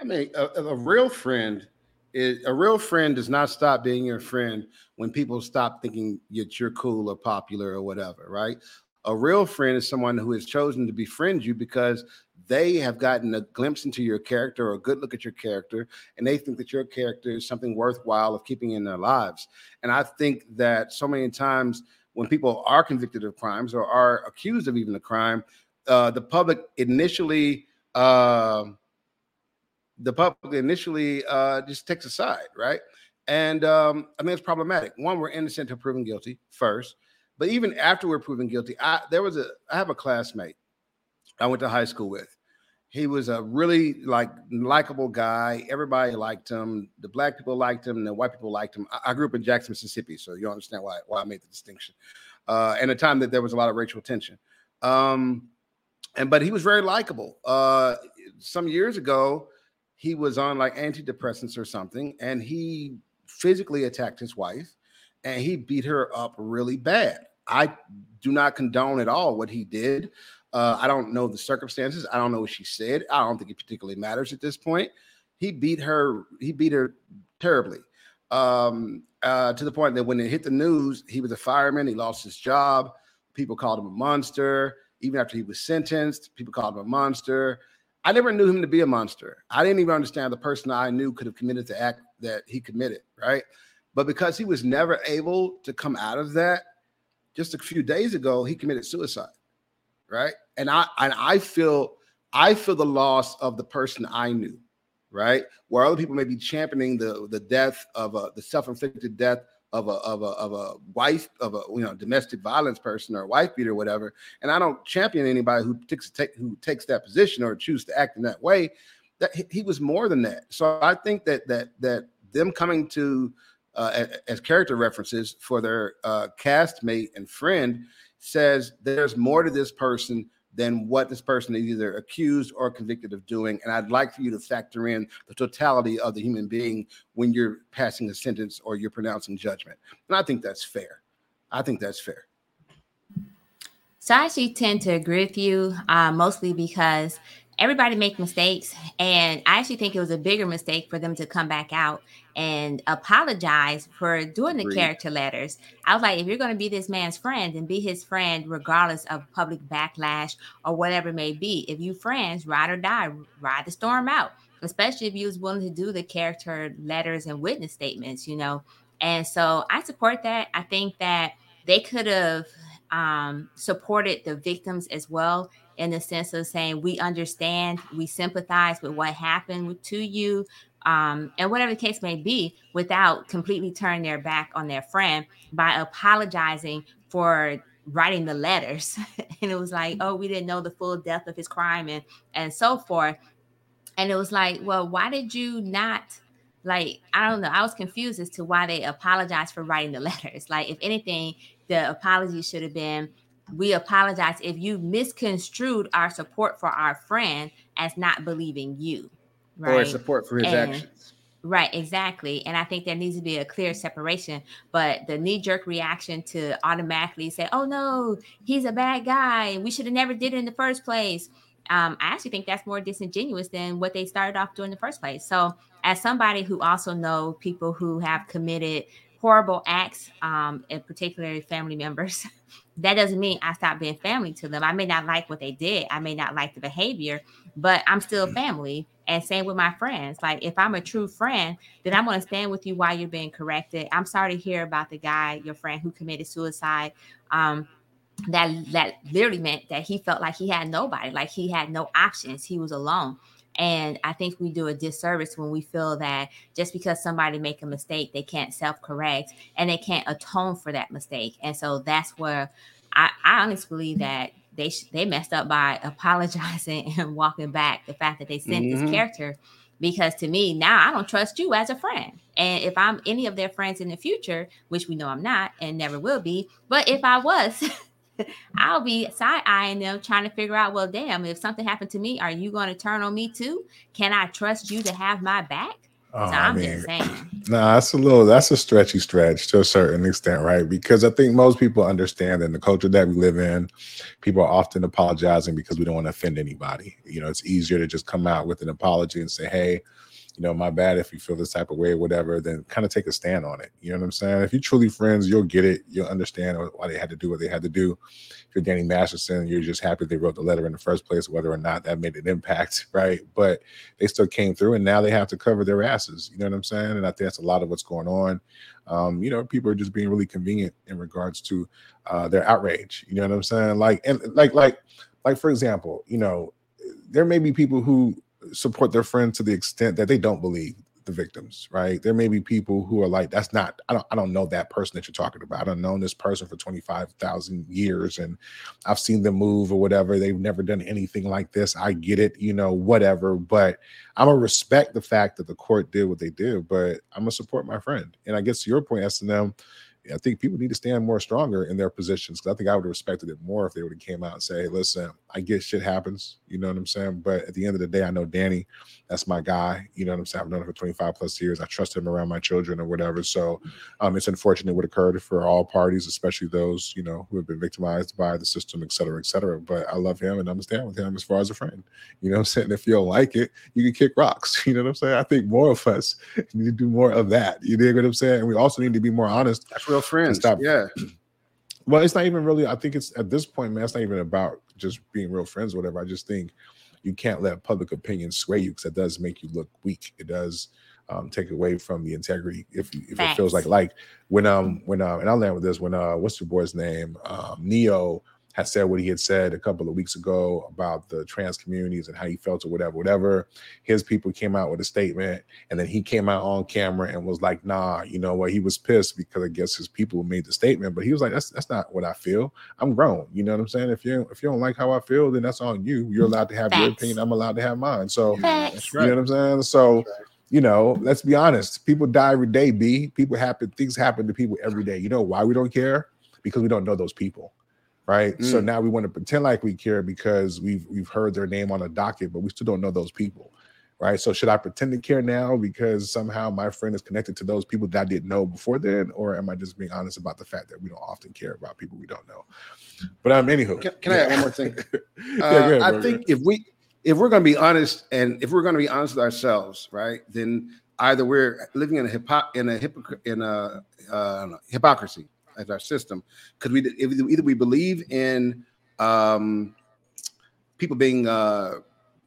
I mean, a, a real friend is a real friend does not stop being your friend when people stop thinking that you're cool or popular or whatever, right? A real friend is someone who has chosen to befriend you because they have gotten a glimpse into your character or a good look at your character, and they think that your character is something worthwhile of keeping in their lives. And I think that so many times when people are convicted of crimes or are accused of even a crime, uh, the public initially. Uh, the public initially uh, just takes a side, right? And um, I mean, it's problematic. One, we're innocent until proven guilty first, but even after we're proven guilty, I there was a I have a classmate I went to high school with. He was a really like likable guy. Everybody liked him. The black people liked him. The white people liked him. I, I grew up in Jackson, Mississippi, so you understand why why I made the distinction. Uh, and a time that there was a lot of racial tension. Um, and but he was very likable. Uh, some years ago, he was on like antidepressants or something, and he physically attacked his wife, and he beat her up really bad. I do not condone at all what he did. Uh, I don't know the circumstances. I don't know what she said. I don't think it particularly matters at this point. He beat her. He beat her terribly. Um, uh, to the point that when it hit the news, he was a fireman. He lost his job. People called him a monster. Even after he was sentenced, people called him a monster. I never knew him to be a monster. I didn't even understand the person I knew could have committed the act that he committed, right? But because he was never able to come out of that, just a few days ago, he committed suicide, right? And I and I feel I feel the loss of the person I knew, right? Where other people may be championing the the death of a the self-inflicted death of a of a of a wife of a you know domestic violence person or a wife beater or whatever. And I don't champion anybody who takes take, who takes that position or choose to act in that way. That he, was more than that. So I think that that that them coming to uh, as character references for their uh, castmate and friend says there's more to this person than what this person is either accused or convicted of doing. And I'd like for you to factor in the totality of the human being when you're passing a sentence or you're pronouncing judgment. And I think that's fair. I think that's fair. So I actually tend to agree with you, uh, mostly because everybody make mistakes and i actually think it was a bigger mistake for them to come back out and apologize for doing the Agreed. character letters. I was like if you're going to be this man's friend and be his friend regardless of public backlash or whatever it may be. If you friends ride or die ride the storm out especially if you was willing to do the character letters and witness statements you know? And so i support that. I think that they could have um, supported the victims as well in the sense of saying we understand, we sympathize with what happened to you, um, and whatever the case may be, without completely turning their back on their friend by apologizing for writing the letters. <laughs> and it was like, oh, we didn't know the full depth of his crime and and so forth. And it was like, well, why did you not? Like, I don't know. I was confused as to why they apologized for writing the <laughs> letters. Like, if anything, the apology should have been we apologize if you misconstrued our support for our friend as not believing you right or support for his and, actions right exactly and i think there needs to be a clear separation but the knee-jerk reaction to automatically say oh no he's a bad guy we should have never did it in the first place um, I actually think that's more disingenuous than what they started off doing in the first place. So, as somebody who also know people who have committed horrible acts, um, and particularly family members, <laughs> that doesn't mean I stop being family to them. I may not like what they did, I may not like the behavior, but I'm still mm. family. And same with my friends. Like if I'm a true friend, then I'm going to stand with you while you're being corrected. I'm sorry to hear about the guy, your friend who committed suicide. Um, that that literally meant that he felt like he had nobody, like he had no options. He was alone. And I think we do a disservice when we feel that just because somebody make a mistake, they can't self-correct and they can't atone for that mistake. And so that's where I, I honestly believe that they sh- they messed up by <laughs> apologizing and walking back the fact that they sent mm-hmm. this character because to me now I don't trust you as a friend. And if I'm any of their friends in the future, which we know I'm not and never will be, but if I was <laughs> I'll be side eyeing them, trying to figure out, well, damn, if something happened to me, are you going to turn on me too? Can I trust you to have my back? Oh, so I'm I mean, just saying. <clears throat> Nah, that's a little that's a stretchy stretch to a certain extent, right? Because I think most people understand in the culture that we live in, people are often apologizing because we don't want to offend anybody. You know, it's easier to just come out with an apology and say, hey, you know, my bad if you feel this type of way or whatever, then kind of take a stand on it. You know what I'm saying? If you're truly friends, you'll get it. You'll understand why they had to do what they had to do. If you're Danny Masterson, you're just happy they wrote the letter in the first place, whether or not that made an impact, <laughs> right? But they still came through and now they have to cover their asses. You know what I'm saying? And I think that's a lot of what's going on. Um, you know, people are just being really convenient in regards to uh, their outrage. You know what I'm saying? Like, and like, like, like, for example, you know, there may be people who support their friends to the extent that they don't believe the victims, right? There may be people who are like, that's not, I don't, I don't know that person that you're talking about. I don't know this person for 25,000 years and I've seen them move or whatever. They've never done anything like this. I get it, you know, whatever. But I'm gonna respect the fact that the court did what they did, but I'm gonna support my friend. And I guess to your point, as to them, I think people need to stand more stronger in their positions because I think I would have respected it more if they would have came out and say, hey, listen, I get shit happens, you know what I'm saying? But at the end of the day, I know Danny, that's my guy, you know what I'm saying? I've known him for 25 plus years. I trust him around my children or whatever. So um, it's unfortunate what occurred for all parties, especially those, you know, who have been victimized by the system, et cetera, et cetera. But I love him and I'm stand with him as far as a friend. You know what I'm saying? If you don't like it, you can kick rocks. <laughs> You know what I'm saying? I think more of us <laughs> need to do more of that. You know what I'm saying? And we also need to be more honest. That's real friends. Stop. Yeah. <clears throat> Well, it's not even really. I think it's at this point, man. It's not even about just being real friends, or whatever. I just think you can't let public opinion sway you because it does make you look weak. It does um, take away from the integrity if if it feels like like when um when uh and I'll land with this when uh what's your boy's name um Neo had said what he had said a couple of weeks ago about the trans communities and how he felt or whatever whatever his people came out with a statement and then he came out on camera and was like nah you know what he was pissed because I guess his people made the statement but he was like that's that's not what I feel I'm grown you know what I'm saying if you if you don't like how I feel then that's on you you're allowed to have your opinion I'm allowed to have mine so Facts. you know what I'm saying? So, you know, let's be honest. People die every day, B. People happen, things happen to people every day. You know why we don't care? Because we don't know those people. Right. So Mm. now we want to pretend like we care because we've we've heard their name on a docket, but we still don't know those people. Right. So should I pretend to care now because somehow my friend is connected to those people that I didn't know before then? Or am I just being honest about the fact that we don't often care about people we don't know? But um anywho. Can, can I add one more thing? <laughs> Uh, go ahead, I bro, think if we if we're going to be honest and if we're going to be honest with ourselves, right, then either we're living in a hypo- in a hypocr- in a uh, hypocrisy as our system because we either we believe in um, people being uh,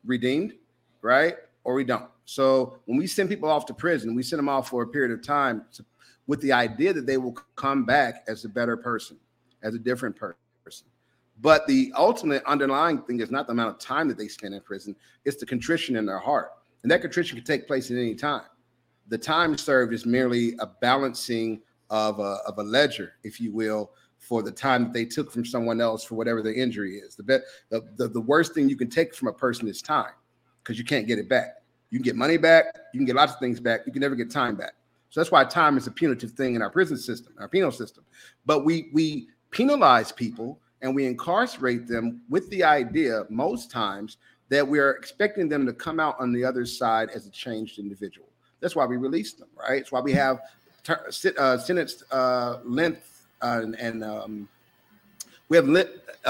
redeemed, right, or we don't. So when we send people off to prison, we send them off for a period of time to, with the idea that they will come back as a better person, as a different person. But the ultimate underlying thing is not the amount of time that they spend in prison, it's the contrition in their heart. And that contrition can take place at any time. The time served is merely a balancing of a, of a ledger, if you will, for the time that they took from someone else for whatever the injury is. The, be- the, the, the worst thing you can take from a person is time because you can't get it back. You can get money back, you can get lots of things back, you can never get time back. So that's why time is a punitive thing in our prison system, our penal system. But we we penalize people and we incarcerate them with the idea most times that we're expecting them to come out on the other side as a changed individual. That's why we release them, right? It's why we have ter- uh, sentence uh, length uh, and, and um, we have li-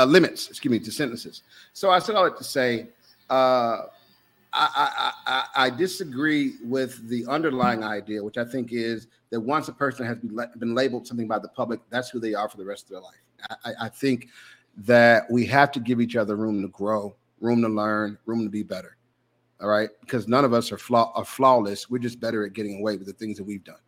limits, excuse me, to sentences. So I said all that to say, I, I, I, disagree with the underlying idea, which I think is that once a person has been, la- been labeled something by the public, that's who they are for the rest of their life. I, I- I think that we have to give each other room to grow, room to learn, room to be better. All right, because none of us are, flaw- are flawless. We're just better at getting away with the things that we've done.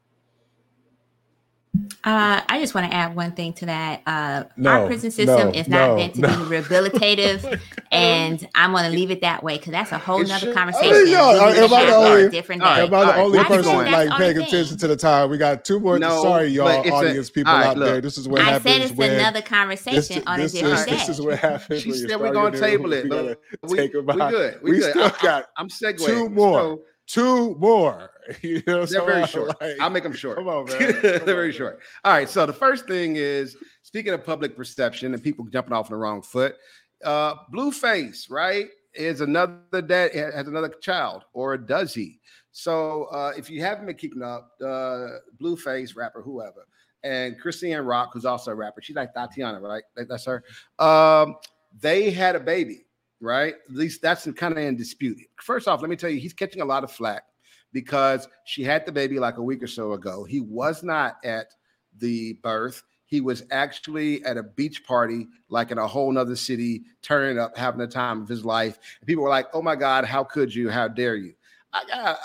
Uh, I just want to add one thing to that. Uh, No, our prison system no, is not no, meant to no. be rehabilitative, <laughs> and I'm going to leave it that way because that's a whole It nother should- conversation. I mean, yo, we am I the only- different right, Am I the all right, only let's person like paying attention to the time? We got two more. No, sorry, y'all, but it's a- audience people all right, out there. This is what I happens said it's when another this, conversation on a this different is, day. this is what happens. She said we're going to table it. We gotta We, take we them out. good. We, We good. I, got am segueing. two more. Two more. <laughs> You know, They're so very I'm short. like, I'll make them short. Come on, <laughs> man. They're on, very man. short. All right. So the first thing is speaking of public perception and people jumping off on the wrong foot. Uh, Blueface, right, is another dad has another child, or does he? So uh, if you haven't been keeping up, uh, Blueface rapper, whoever, and Chrisean Rock, who's also a rapper, she's like Tatiana, right? That's her. Um, they had a baby, right? At least that's kind of in dispute. First off, let me tell you, he's catching a lot of flack because she had the baby like a week or so ago. He was not at the birth. He was actually at a beach party, like in a whole nother city, turning up, having the time of his life. And people were like, "Oh my God, how could you? How dare you?" I got,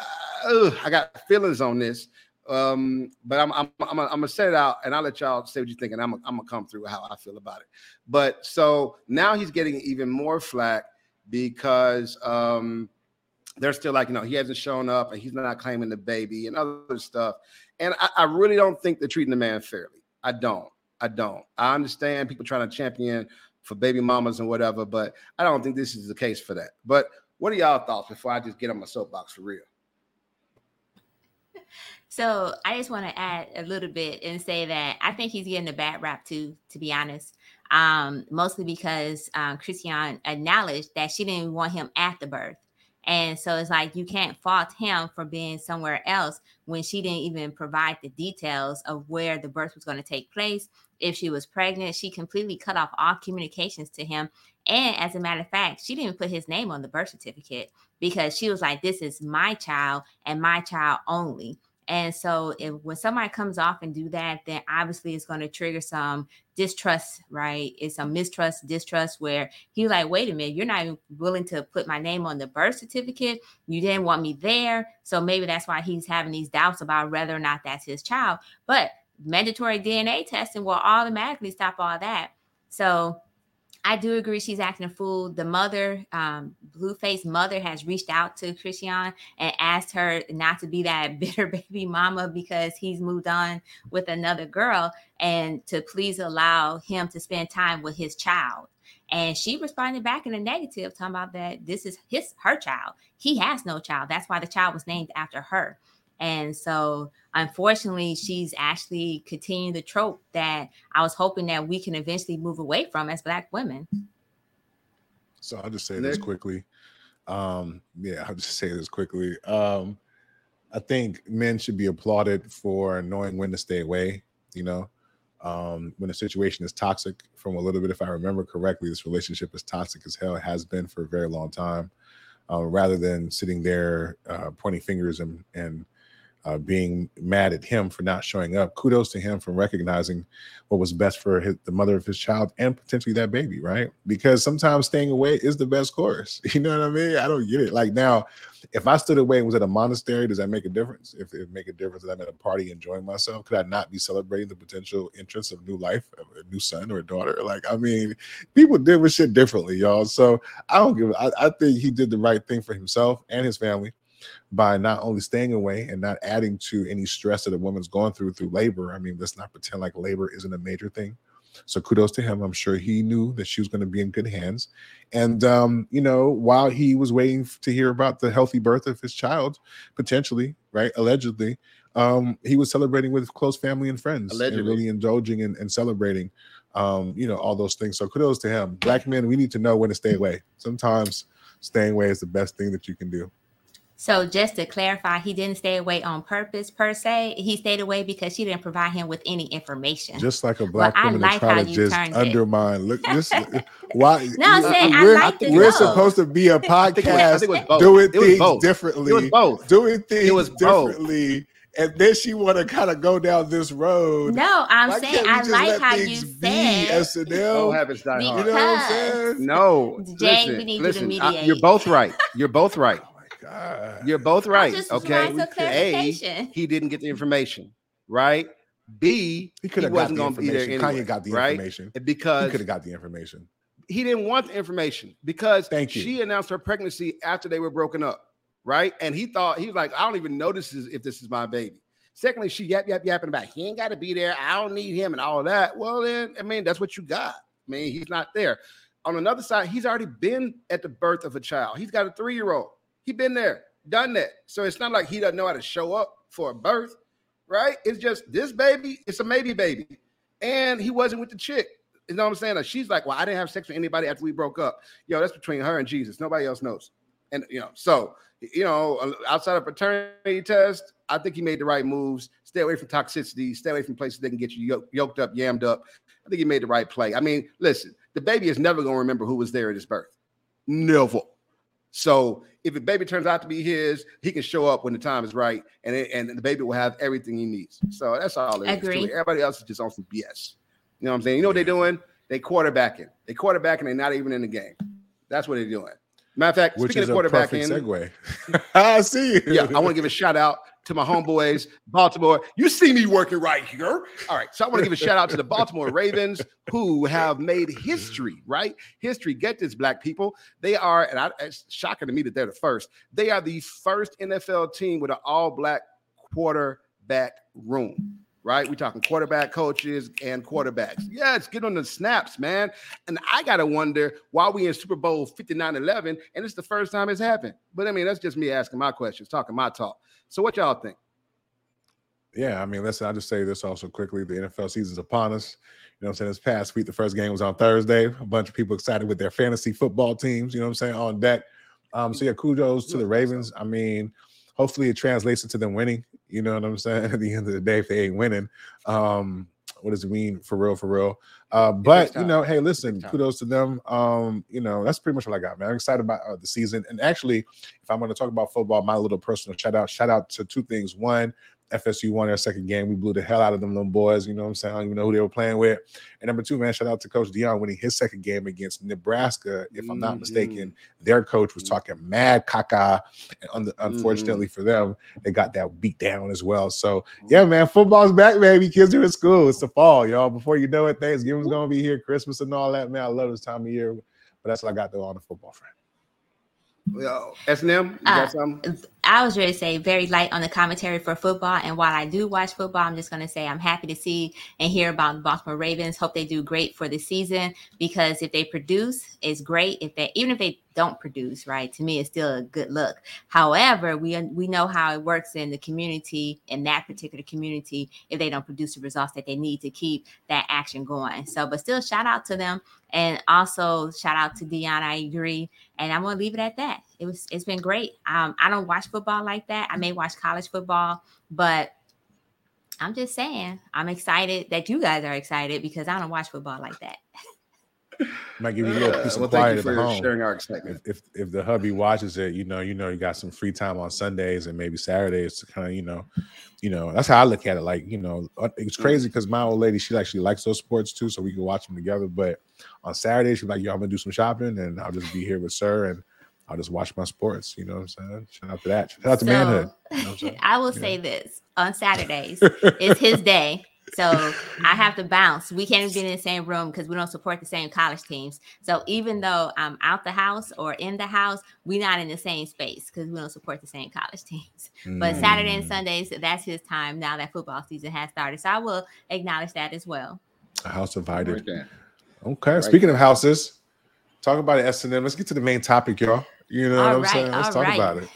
uh, I got feelings on this, um, but I'm, I'm, I'm, gonna- set it out, and I'll let y'all say what you think, and I'm, I'm gonna come through how I feel about it. But so now he's getting even more flack because um, they're still like, you know, he hasn't shown up and he's not claiming the baby and other stuff. And I, I really don't think they're treating the man fairly. I don't. I don't. I understand people trying to champion for baby mamas and whatever, but I don't think this is the case for that. But what are y'all thoughts before I just get on my soapbox for real? <laughs> So I just want to add a little bit and say that I think he's getting a bad rap too, to be honest. Um, mostly because um, Chrisean acknowledged that she didn't want him at the birth. And so it's like you can't fault him for being somewhere else when she didn't even provide the details of where the birth was going to take place. If she was pregnant, she completely cut off all communications to him. And as a matter of fact, she didn't even put his name on the birth certificate because she was like, This is my child and my child only. And so if when somebody comes off and do that, then obviously it's going to trigger some distrust, right? It's a mistrust, distrust where he's like, wait a minute, you're not even willing to put my name on the birth certificate. You didn't want me there. So maybe that's why he's having these doubts about whether or not that's his child. But mandatory DNA testing will automatically stop all that. So I do agree she's acting a fool. The mother, um, Blueface mother, has reached out to Chrisean and asked her not to be that <laughs> bitter baby mama because he's moved on with another girl and to please allow him to spend time with his child. And she responded back in a negative, talking about that this is his her child. He has no child. That's why the child was named after her. And so, unfortunately, she's actually continuing the trope that I was hoping that we can eventually move away from as Black women. So I'll just say this quickly. Um, yeah, I'll just say this quickly. Um, I think men should be applauded for knowing when to stay away. You know, um, when a situation is toxic, from a little bit, if I remember correctly, this relationship is toxic as hell. It has been for a very long time. Uh, rather than sitting there uh, pointing fingers and, and uh, being mad at him for not showing up. Kudos to him for recognizing what was best for his, the mother of his child and potentially that baby, right? Because sometimes staying away is the best course. <laughs> You know what I mean? I don't get it. Like now, if I stood away and was at a monastery, does that make a difference? If it make a difference that I'm at a party enjoying myself, could I not be celebrating the potential entrance of new life, a new son or a daughter? Like, I mean, people deal with shit differently, y'all. So I don't give. I, I think he did the right thing for himself and his family by not only staying away and not adding to any stress that a woman's going through through labor. I mean, let's not pretend like labor isn't a major thing. So kudos to him. I'm sure he knew that she was going to be in good hands. And um, you know, while he was waiting to hear about the healthy birth of his child, potentially, right, allegedly, um, he was celebrating with close family and friends, allegedly. and really indulging and, and celebrating, um, you know, all those things. So kudos to him. Black men, we need to know when to stay away. Sometimes staying away is the best thing that you can do. So just to clarify, he didn't stay away on purpose per se. He stayed away because she didn't provide him with any information. Just like a black well, woman like try to just undermine. Look, this <laughs> why? no, I'm saying we're, I like we're supposed to be a podcast doing things differently. It was both. Doing things it was differently. Both. And then she want to kind of go down this road. No, I'm why saying I like how you said SNL. No habits die hard. You know what I'm saying? No, Jay, listen, we need listen, you to mediate. I, you're both right. You're both right. God. You're both right. Okay. A, he didn't get the information, right? B, he could have wasn't going to be there anyway, Kanye got the right? information because he could have got the information. He didn't want the information because Thank you. she announced her pregnancy after they were broken up, right? And he thought he was like, I don't even know this is if this is my baby. Secondly, she yap yap yapping about he ain't got to be there. I don't need him and all that. Well, then I mean that's what you got. I mean he's not there. On another side, he's already been at the birth of a child. He's got a three year old. He been there, done that. So it's not like he doesn't know how to show up for a birth, right? It's just this baby, it's a maybe baby. And he wasn't with the chick. You know what I'm saying? Like she's like, well, I didn't have sex with anybody after we broke up. Yo, that's between her and Jesus. Nobody else knows. And you know, so you know, uh, outside of paternity test, I think he made the right moves. Stay away from toxicity. Stay away from places that can get you yoked up, yammed up. I think he made the right play. I mean, listen, the baby is never going to remember who was there at his birth. Never. So if a baby turns out to be his, he can show up when the time is right, and it, and the baby will have everything he needs. So that's all it Agree. is. Everybody else is just on some BS. You know what I'm saying? You know what they're doing? They quarterbacking. They quarterbacking. They're not even in the game. That's what they're doing. Matter of fact, Which speaking of quarterbacking, segue. <laughs> I see you. Yeah, I want to give a shout out to my homeboys, Baltimore. You see me working right here. All right. So I want to give a shout out to the Baltimore Ravens who have made history, right? History. Get this, black people. They are, and I, it's shocking to me that they're the first. They are the first NFL team with an all black quarterback room right? We're talking quarterback coaches and quarterbacks. Yes, get on the snaps, man. And I got to wonder why we in Super Bowl 59 11, and it's the first time it's happened. But I mean, that's just me asking my questions, talking my talk. So what y'all think? Yeah, I mean, listen, I'll just say this also quickly. The NFL season's upon us. You know what I'm saying? This past week, the first game was on Thursday. A bunch of people excited with their fantasy football teams, you know what I'm saying, on deck. Um, so yeah, kudos to the Ravens. I mean, hopefully it translates into them winning. You know what I'm saying? <laughs> At the end of the day, if they ain't winning, um, what does it mean for real, for real? Uh, but you know, hey, listen, kudos to them. Um, you know, that's pretty much what I got, man. I'm excited about uh, the season. And actually, if I'm going to talk about football, my little personal shout out, shout out to two things. One, FSU won their second game. We blew the hell out of them little boys. You know what I'm saying? I don't even know who they were playing with. And number two, man, shout out to Coach Deion winning his second game against Nebraska. If I'm not Mhm. mistaken, their coach was talking mad caca. And un- Mm-hmm. unfortunately for them, they got that beat down as well. So yeah, man, football's back, baby. Kids are in school. It's the fall, y'all. Before you know it, Thanksgiving's gonna be here, Christmas and all that, man. I love this time of year. But that's what I got though on the football front. Yo, S&M, you Uh, got something? I was ready to say very light on the commentary for football. And while I do watch football, I'm just going to say I'm happy to see and hear about the Baltimore Ravens. Hope they do great for the season because if they produce, it's great. If they even if they don't produce, right? To me, it's still a good look. However, we we know how it works in the community in that particular community if they don't produce the results that they need to keep that action going. So, but still, shout out to them and also shout out to Deion. I agree, and I'm gonna leave it at that. It was it's been great. Um, I don't watch football like that. I may watch college football, but I'm just saying I'm excited that you guys are excited because I don't watch football like that. <laughs> Might give you a little piece well, of thank quiet you at the for home. sharing our excitement. if, if if the hubby watches it, you know, you know, you got some free time on Sundays and maybe Saturdays to kind of, you know, you know, that's how I look at it. Like, you know, uh, it's crazy because my old lady, she actually likes those sports too, so we can watch them together. But on Saturday, she's like, "Yo, I'm gonna do some shopping, and I'll just be here with Sir, and I'll just watch my sports." You know what I'm saying? Shout out to that. Shout out to manhood. You know I'm saying? <laughs> I will Yeah. say this on Saturdays <laughs> it's his day. So I have to bounce. We can't even be in the same room because we don't support the same college teams. So even though I'm out the house or in the house, we're not in the same space because we don't support the same college <laughs> teams. But Saturday and Mm, Sundays, that's his time now that football season has started. So I will acknowledge that as well. a house divided. Right there. Okay. Speaking of houses, talk about it, S and M. Let's get to the main topic, y'all. You know All what I'm right, saying? Let's talk right. about it.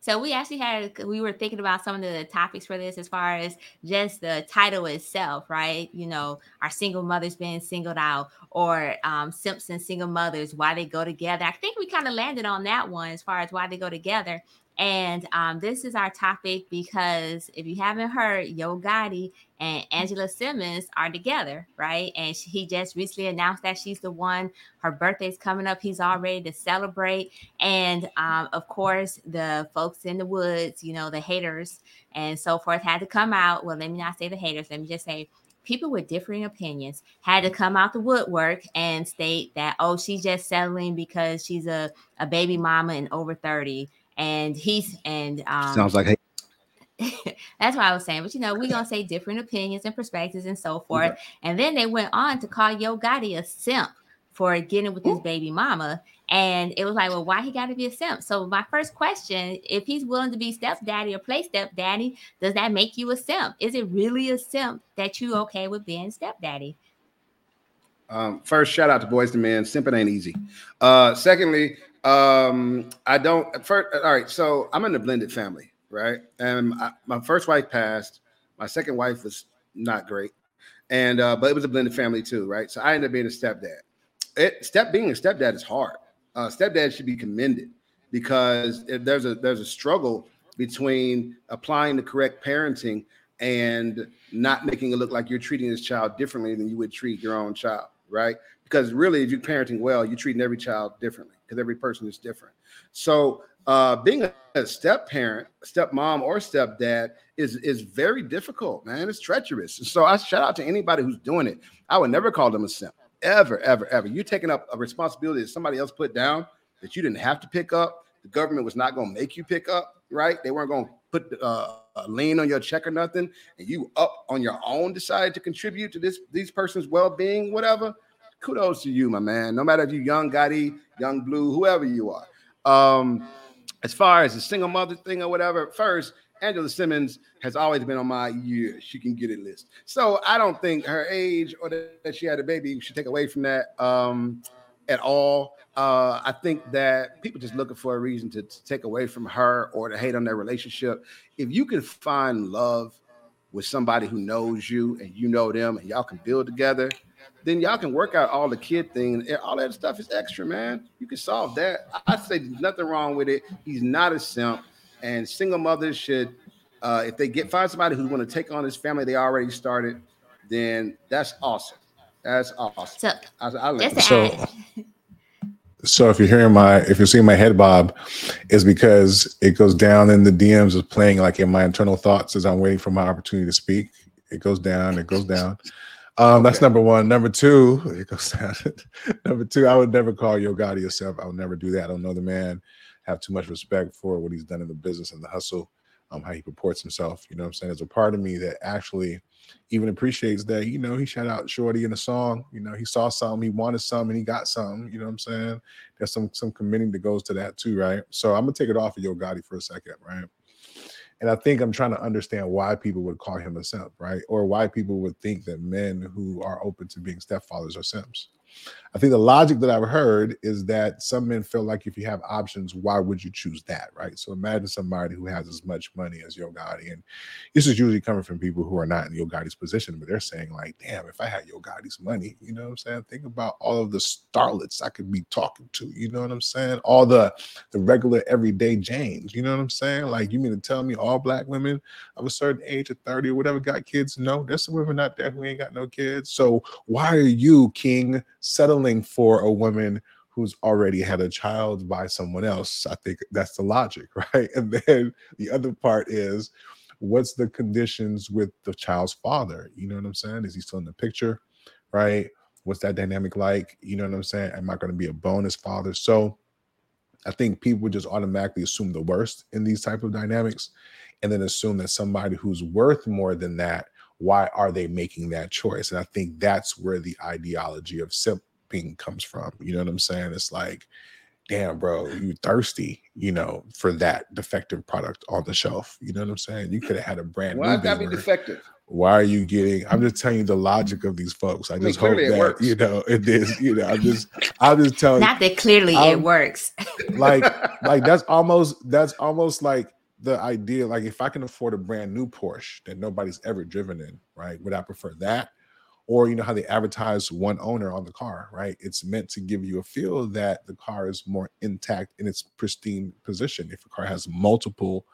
So we actually had we were thinking about some of the topics for this as far as just the title itself, right? You know, are single mothers being singled out or um Simpson single mothers, why they go together. I think we kind of landed on that one as far as why they go together. And um, this is our topic because if you haven't heard, Yo Gotti and Angela Simmons are together, right? And she, he just recently announced that she's the one. Her birthday's coming up. He's all ready to celebrate. And um, of course, the folks in the woods, you know, the haters and so forth had to come out. Well, let me not say the haters, let me just say people with differing opinions had to come out the woodwork and state that, oh, she's just settling because she's a, a baby mama and over 30. And he's, and um, Sounds like hey, <laughs> that's what I was saying. But you know, we're gonna say different opinions and perspectives and so forth. And then they went on to call Yo Gotti a simp for getting with his baby mama. And it was like, well, why he gotta be a simp? So my first question, if he's willing to be stepdaddy or play stepdaddy, does that make you a simp? Is it really a simp that you okay with being stepdaddy? Um, first, shout out to Boyz II Men. Simping ain't easy. Uh, secondly, um, I don't. First, all right. So I'm in a blended family, right? And I, my first wife passed. My second wife was not great, and uh, but it was a blended family too, right? So I ended up being a stepdad. It step being a stepdad is hard. Uh, stepdad should be commended because there's a there's a struggle between applying the correct parenting and not making it look like you're treating this child differently than you would treat your own child, right? Because really, if you're parenting well, you're treating every child differently because every person is different. So, uh, being a, step parent, step mom, or stepdad is is very difficult, man. It's treacherous. So, I shout out to anybody who's doing it. I would never call them a simp, ever, ever, ever. You're taking up a responsibility that somebody else put down that you didn't have to pick up. The government was not going to make you pick up, right? They weren't going to put uh, a lien on your check or nothing, and you up on your own decided to contribute to this these person's well-being, whatever. Kudos to you, my man. No matter if you young Gotti, young Blue, whoever you are. Um, as far as the single mother thing or whatever, first, Angela Simmons has always been on my yeah, she can get it list. So I don't think her age or that she had a baby should take away from that um, at all. Uh, I think that people just looking for a reason to, to take away from her or to hate on their relationship. If you can find love with somebody who knows you and you know them and y'all can build together, then y'all can work out all the kid thing. All that stuff is extra, man. You can solve that. I say there's nothing wrong with it. He's not a simp, and single mothers should, uh, if they get find somebody who's going to take on this family they already started, then that's awesome. That's awesome. So I, I like just So- So if you're hearing my, if you're seeing my head bob, is because it goes down in the DMs of playing like in my internal thoughts as I'm waiting for my opportunity to speak. It goes down, it goes down. Um, That's number one. Number two, <laughs> it goes down. <laughs> number two, I would never call Yo Gotti yourself. I would never do that. I don't know the man. Have too much respect for what he's done in the business and the hustle, um, how he purports himself. You know what I'm saying? There's a part of me that actually even appreciates that, you know, he shout out Shorty in the song. You know, he saw something, he wanted something, and he got something. You know what I'm saying? There's some some committing that goes to that too, right? So I'm gonna take it off of Yo Gotti for a second, right? And I think I'm trying to understand why people would call him a simp, right? Or why people would think that men who are open to being stepfathers are simps. I think the logic that I've heard is that some men feel like if you have options, why would you choose that, right? So imagine somebody who has as much money as Yo Gotti, and this is usually coming from people who are not in Yo Gotti's position, but they're saying like, "Damn, if I had Yo Gotti's money, you know what I'm saying? Think about all of the starlets I could be talking to, you know what I'm saying? All the the regular everyday James, you know what I'm saying? Like, you mean to tell me all black women of a certain age of 30 or whatever got kids? No, there's some women out there who ain't got no kids. So why are you, King, settling for a woman who's already had a child by someone else. I think that's the logic, <laughs> right? And then the other part is what's the conditions with the child's father? You know what I'm saying? Is he still in the picture, right? What's that dynamic like? You know what I'm saying? Am I going to be a bonus father? So I think people just automatically assume the worst in these type of dynamics and then assume that somebody who's worth more than that why are they making that choice? And I think that's where the ideology of simping comes from. You know what I'm saying? It's like, damn, bro, you thirsty, you know, for that defective product on the shelf. You know what I'm saying? You could have had a brand Why new. gotta be Beamer. defective? Why are you getting? I'm just telling you the logic of these folks. I mean, just hope clearly it that works. you know it is. You know, I'm just, I'm just telling Not that clearly it I'm- works. like like that's <laughs> almost that's almost like the idea like if i can afford a brand new porsche that nobody's ever driven in right would i prefer that? Or you know how they advertise one owner on the car right? It's meant to give you a feel that the car is more intact in its pristine position if a car has multiple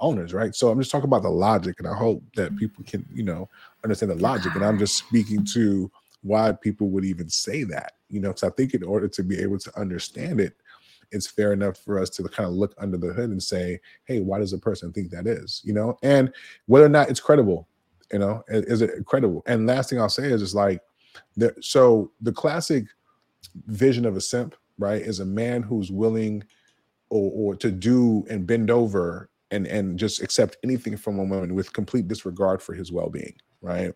owners right? So i'm just talking about the logic and i hope that mm-hmm. people can you know understand the logic and i'm just speaking to why people would even say that you know because i think in order to be able to understand it it's fair enough for us to kind of look under the hood and say, hey, why does a person think that is? You know, and whether or not it's credible, you know, is it credible? And last thing I'll say is it's like the so the classic vision of a simp, right, is a man who's willing or, or to do and bend over and and just accept anything from a woman with complete disregard for his well-being, right?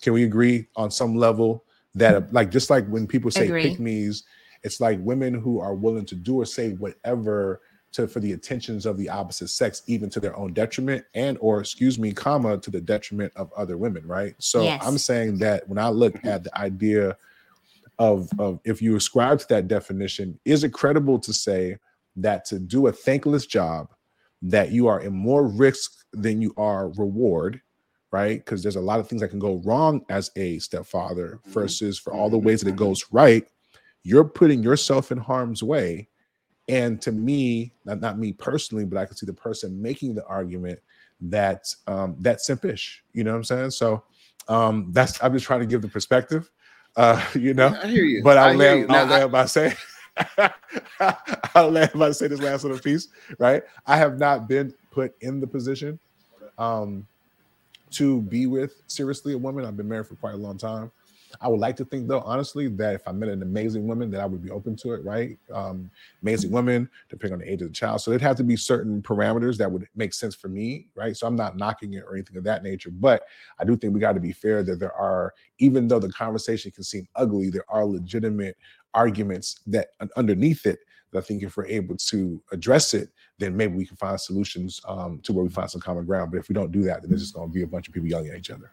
Can we agree on some level that like just like when people say Agree. pick me's, it's like women who are willing to do or say whatever to for the attentions of the opposite sex, even to their own detriment, and or excuse me, comma to the detriment of other women, right? So Yes. I'm saying that when I look at the idea of of if you ascribe to that definition, is it credible to say that to do a thankless job, that you are in more risk than you are reward, right? Because there's a lot of things that can go wrong as a stepfather Mhm. versus for all the Mhm. ways that it goes right, you're putting yourself in harm's way. And to me, not, not me personally, but I can see the person making the argument that um that's simpish. You know what I'm saying? So um that's I'm just trying to give the perspective. Uh, <laughs> you know, I hear you. but I'll land, I'll land by saying <laughs> I'll land by saying this last little piece, right? I have not been put in the position um to be with seriously a woman. I've been married for quite a long time. I would like to think though, honestly, that if I met an amazing woman, that I would be open to it, right? Um, amazing woman, depending on the age of the child. So there'd have to be certain parameters that would make sense for me, right? So I'm not knocking it or anything of that nature, but I do think we got to be fair that there are, even though the conversation can seem ugly, there are legitimate arguments that underneath it that I think if we're able to address it, then maybe we can find solutions um, to where we find some common ground. But if we don't do that, then it's just going to be a bunch of people yelling at each other.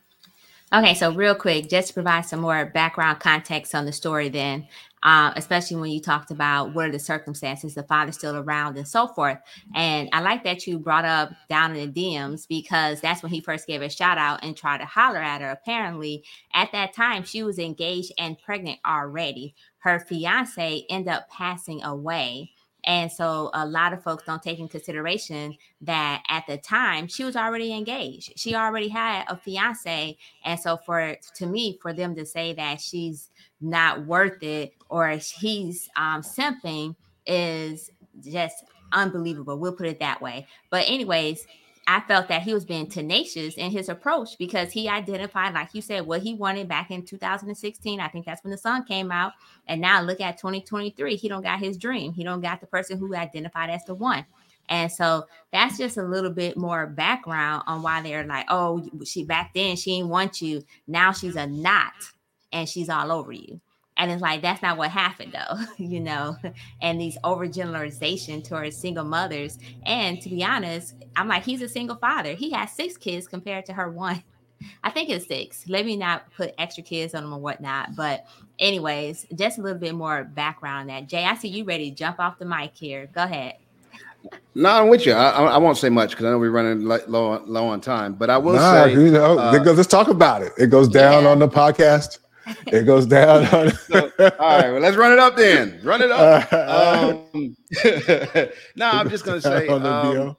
Okay, so real quick, just to provide some more background context on the story, then, uh, especially when you talked about what are the circumstances, the father's still around, and so forth. And I like that you brought up down in the DMs because that's when he first gave a shout out and tried to holler at her. Apparently, at that time, she was engaged and pregnant already. Her fiance ended up passing away. And so a lot of folks don't take in consideration that at the time she was already engaged. She already had a fiance. And so for to me, for them to say that she's not worth it or he's um simping is just unbelievable. We'll put it that way. But anyways, I felt that he was being tenacious in his approach because he identified, like you said, what he wanted back in 2016. I think that's when the son came out. And now look at 2023. He don't got his dream. He don't got the person who identified as the one. And so that's just a little bit more background on why they're like, oh, she back then she didn't want you. Now she's a knot and she's all over you. And it's like that's not what happened though, <laughs> you know. And these overgeneralization towards single mothers. And to be honest, I'm like, he's a single father. He has six kids compared to her one. I think it's six. Let me not put extra kids on them or whatnot. But anyways, just a little bit more background on that. Jay, I see you ready to jump off the mic here. Go ahead. No, I'm with you. I, I won't say much because I know we're running low, low on time. But I will nah, say, you know, uh, let's talk about it. It goes down yeah. on the podcast it goes down. <laughs> so, all right, well, let's run it up then. Run it up. Um, <laughs> no, I'm just gonna <laughs> say. Um,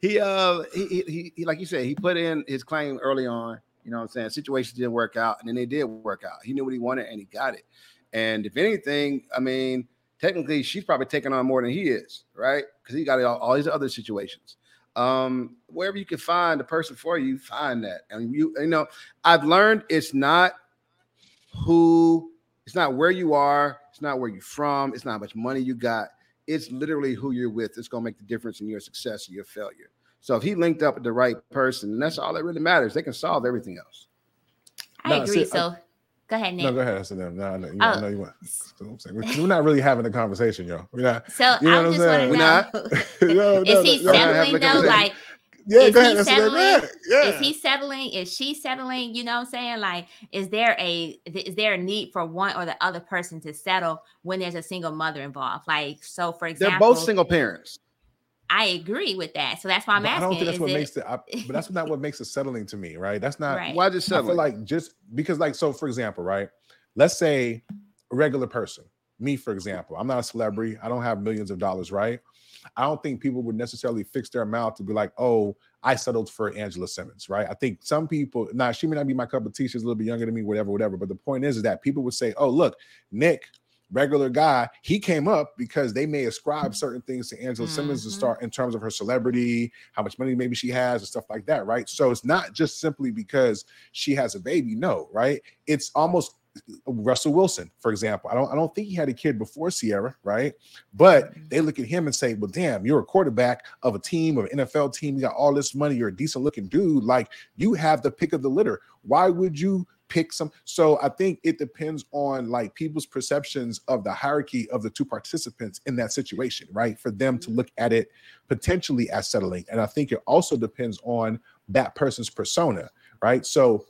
he, uh, he, he, he, like you said, he put in his claim early on. You know what I'm saying? Situations didn't work out, and then they did work out. He knew what he wanted, and he got it. And if anything, I mean, technically, she's probably taking on more than he is, right? Because he got all, all these other situations um, wherever you can find a person for you, find that. And you, you know, I've learned it's not who, it's not where you are, it's not where you're from, it's not how much money you got. It's literally who you're with. It's gonna make the difference in your success or your failure. So if he linked up with the right person, and that's all that really matters, they can solve everything else. I no, agree. So I, Go ahead, Nic. No, go ahead. I said, no, no, no, you, oh. know, you want. We're not really having a conversation, y'all. We're not. So you know I just want to know: <laughs> no, no, is he no, settling though? Like, yeah, is he settling? Yeah. Is he settling? Is she settling? You know what I'm saying? Like, is there a is there a need for one or the other person to settle when there's a single mother involved? Like, so for example, they're both single parents. I agree with that. So that's why I'm but asking. I don't think that's what it... makes it. I, but that's not what makes it settling to me, right? That's not right. why just settling. I feel like just because, like, so for example, right? Let's say a regular person, me, for example, I'm not a celebrity. I don't have millions of dollars, right? I don't think people would necessarily fix their mouth to be like, oh, I settled for Angela Simmons, right? I think some people, now she may not be my cup of tea, she's a little bit younger than me, whatever, whatever. But the point is, is that people would say, oh, look, Nic regular guy, he came up because they may ascribe certain things to Angela mm-hmm. Simmons to start in terms of her celebrity, how much money maybe she has, and stuff like that, right? So it's not just simply because she has a baby, no, right? It's almost Russell Wilson, for example. I don't I don't think he had a kid before Ciara, right? But mm-hmm. they look at him and say, Well, damn, you're a quarterback of a team, of an NFL team, you got all this money, you're a decent looking dude. Like you have the pick of the litter. Why would you pick some. So I think it depends on like people's perceptions of the hierarchy of the two participants in that situation, right? For them to look at it potentially as settling. And I think it also depends on that person's persona, right? So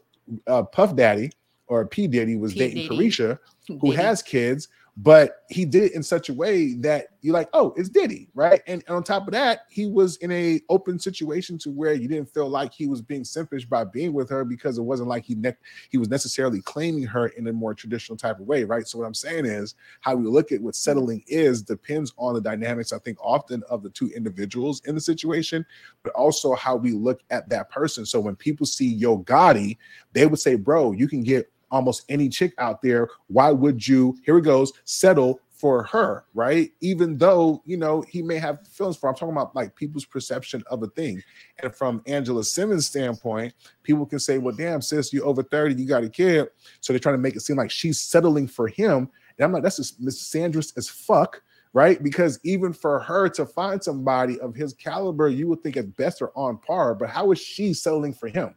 uh, Puff Daddy or P. Diddy was P. dating Diddy. Caresha, who Diddy. has kids, but he did it in such a way that you're like, oh, it's Diddy, right? And, and on top of that, he was in a open situation to where you didn't feel like he was being selfish by being with her because it wasn't like he ne- he was necessarily claiming her in a more traditional type of way, right? So what I'm saying is how we look at what settling is depends on the dynamics, I think, often of the two individuals in the situation, but also how we look at that person. So when people see Yo Gotti, they would say, bro, you can get almost any chick out there. Why would you, here it goes, settle for her, right? Even though, you know, he may have feelings for, I'm talking about like people's perception of a thing. And from Angela Simmons' standpoint, people can say, well, damn, sis, you're over 30, you got a kid. So they're trying to make it seem like she's settling for him. And I'm like, that's just Miss misandrous as fuck, right? Because even for her to find somebody of his caliber, you would think at best are on par. But how is she settling for him?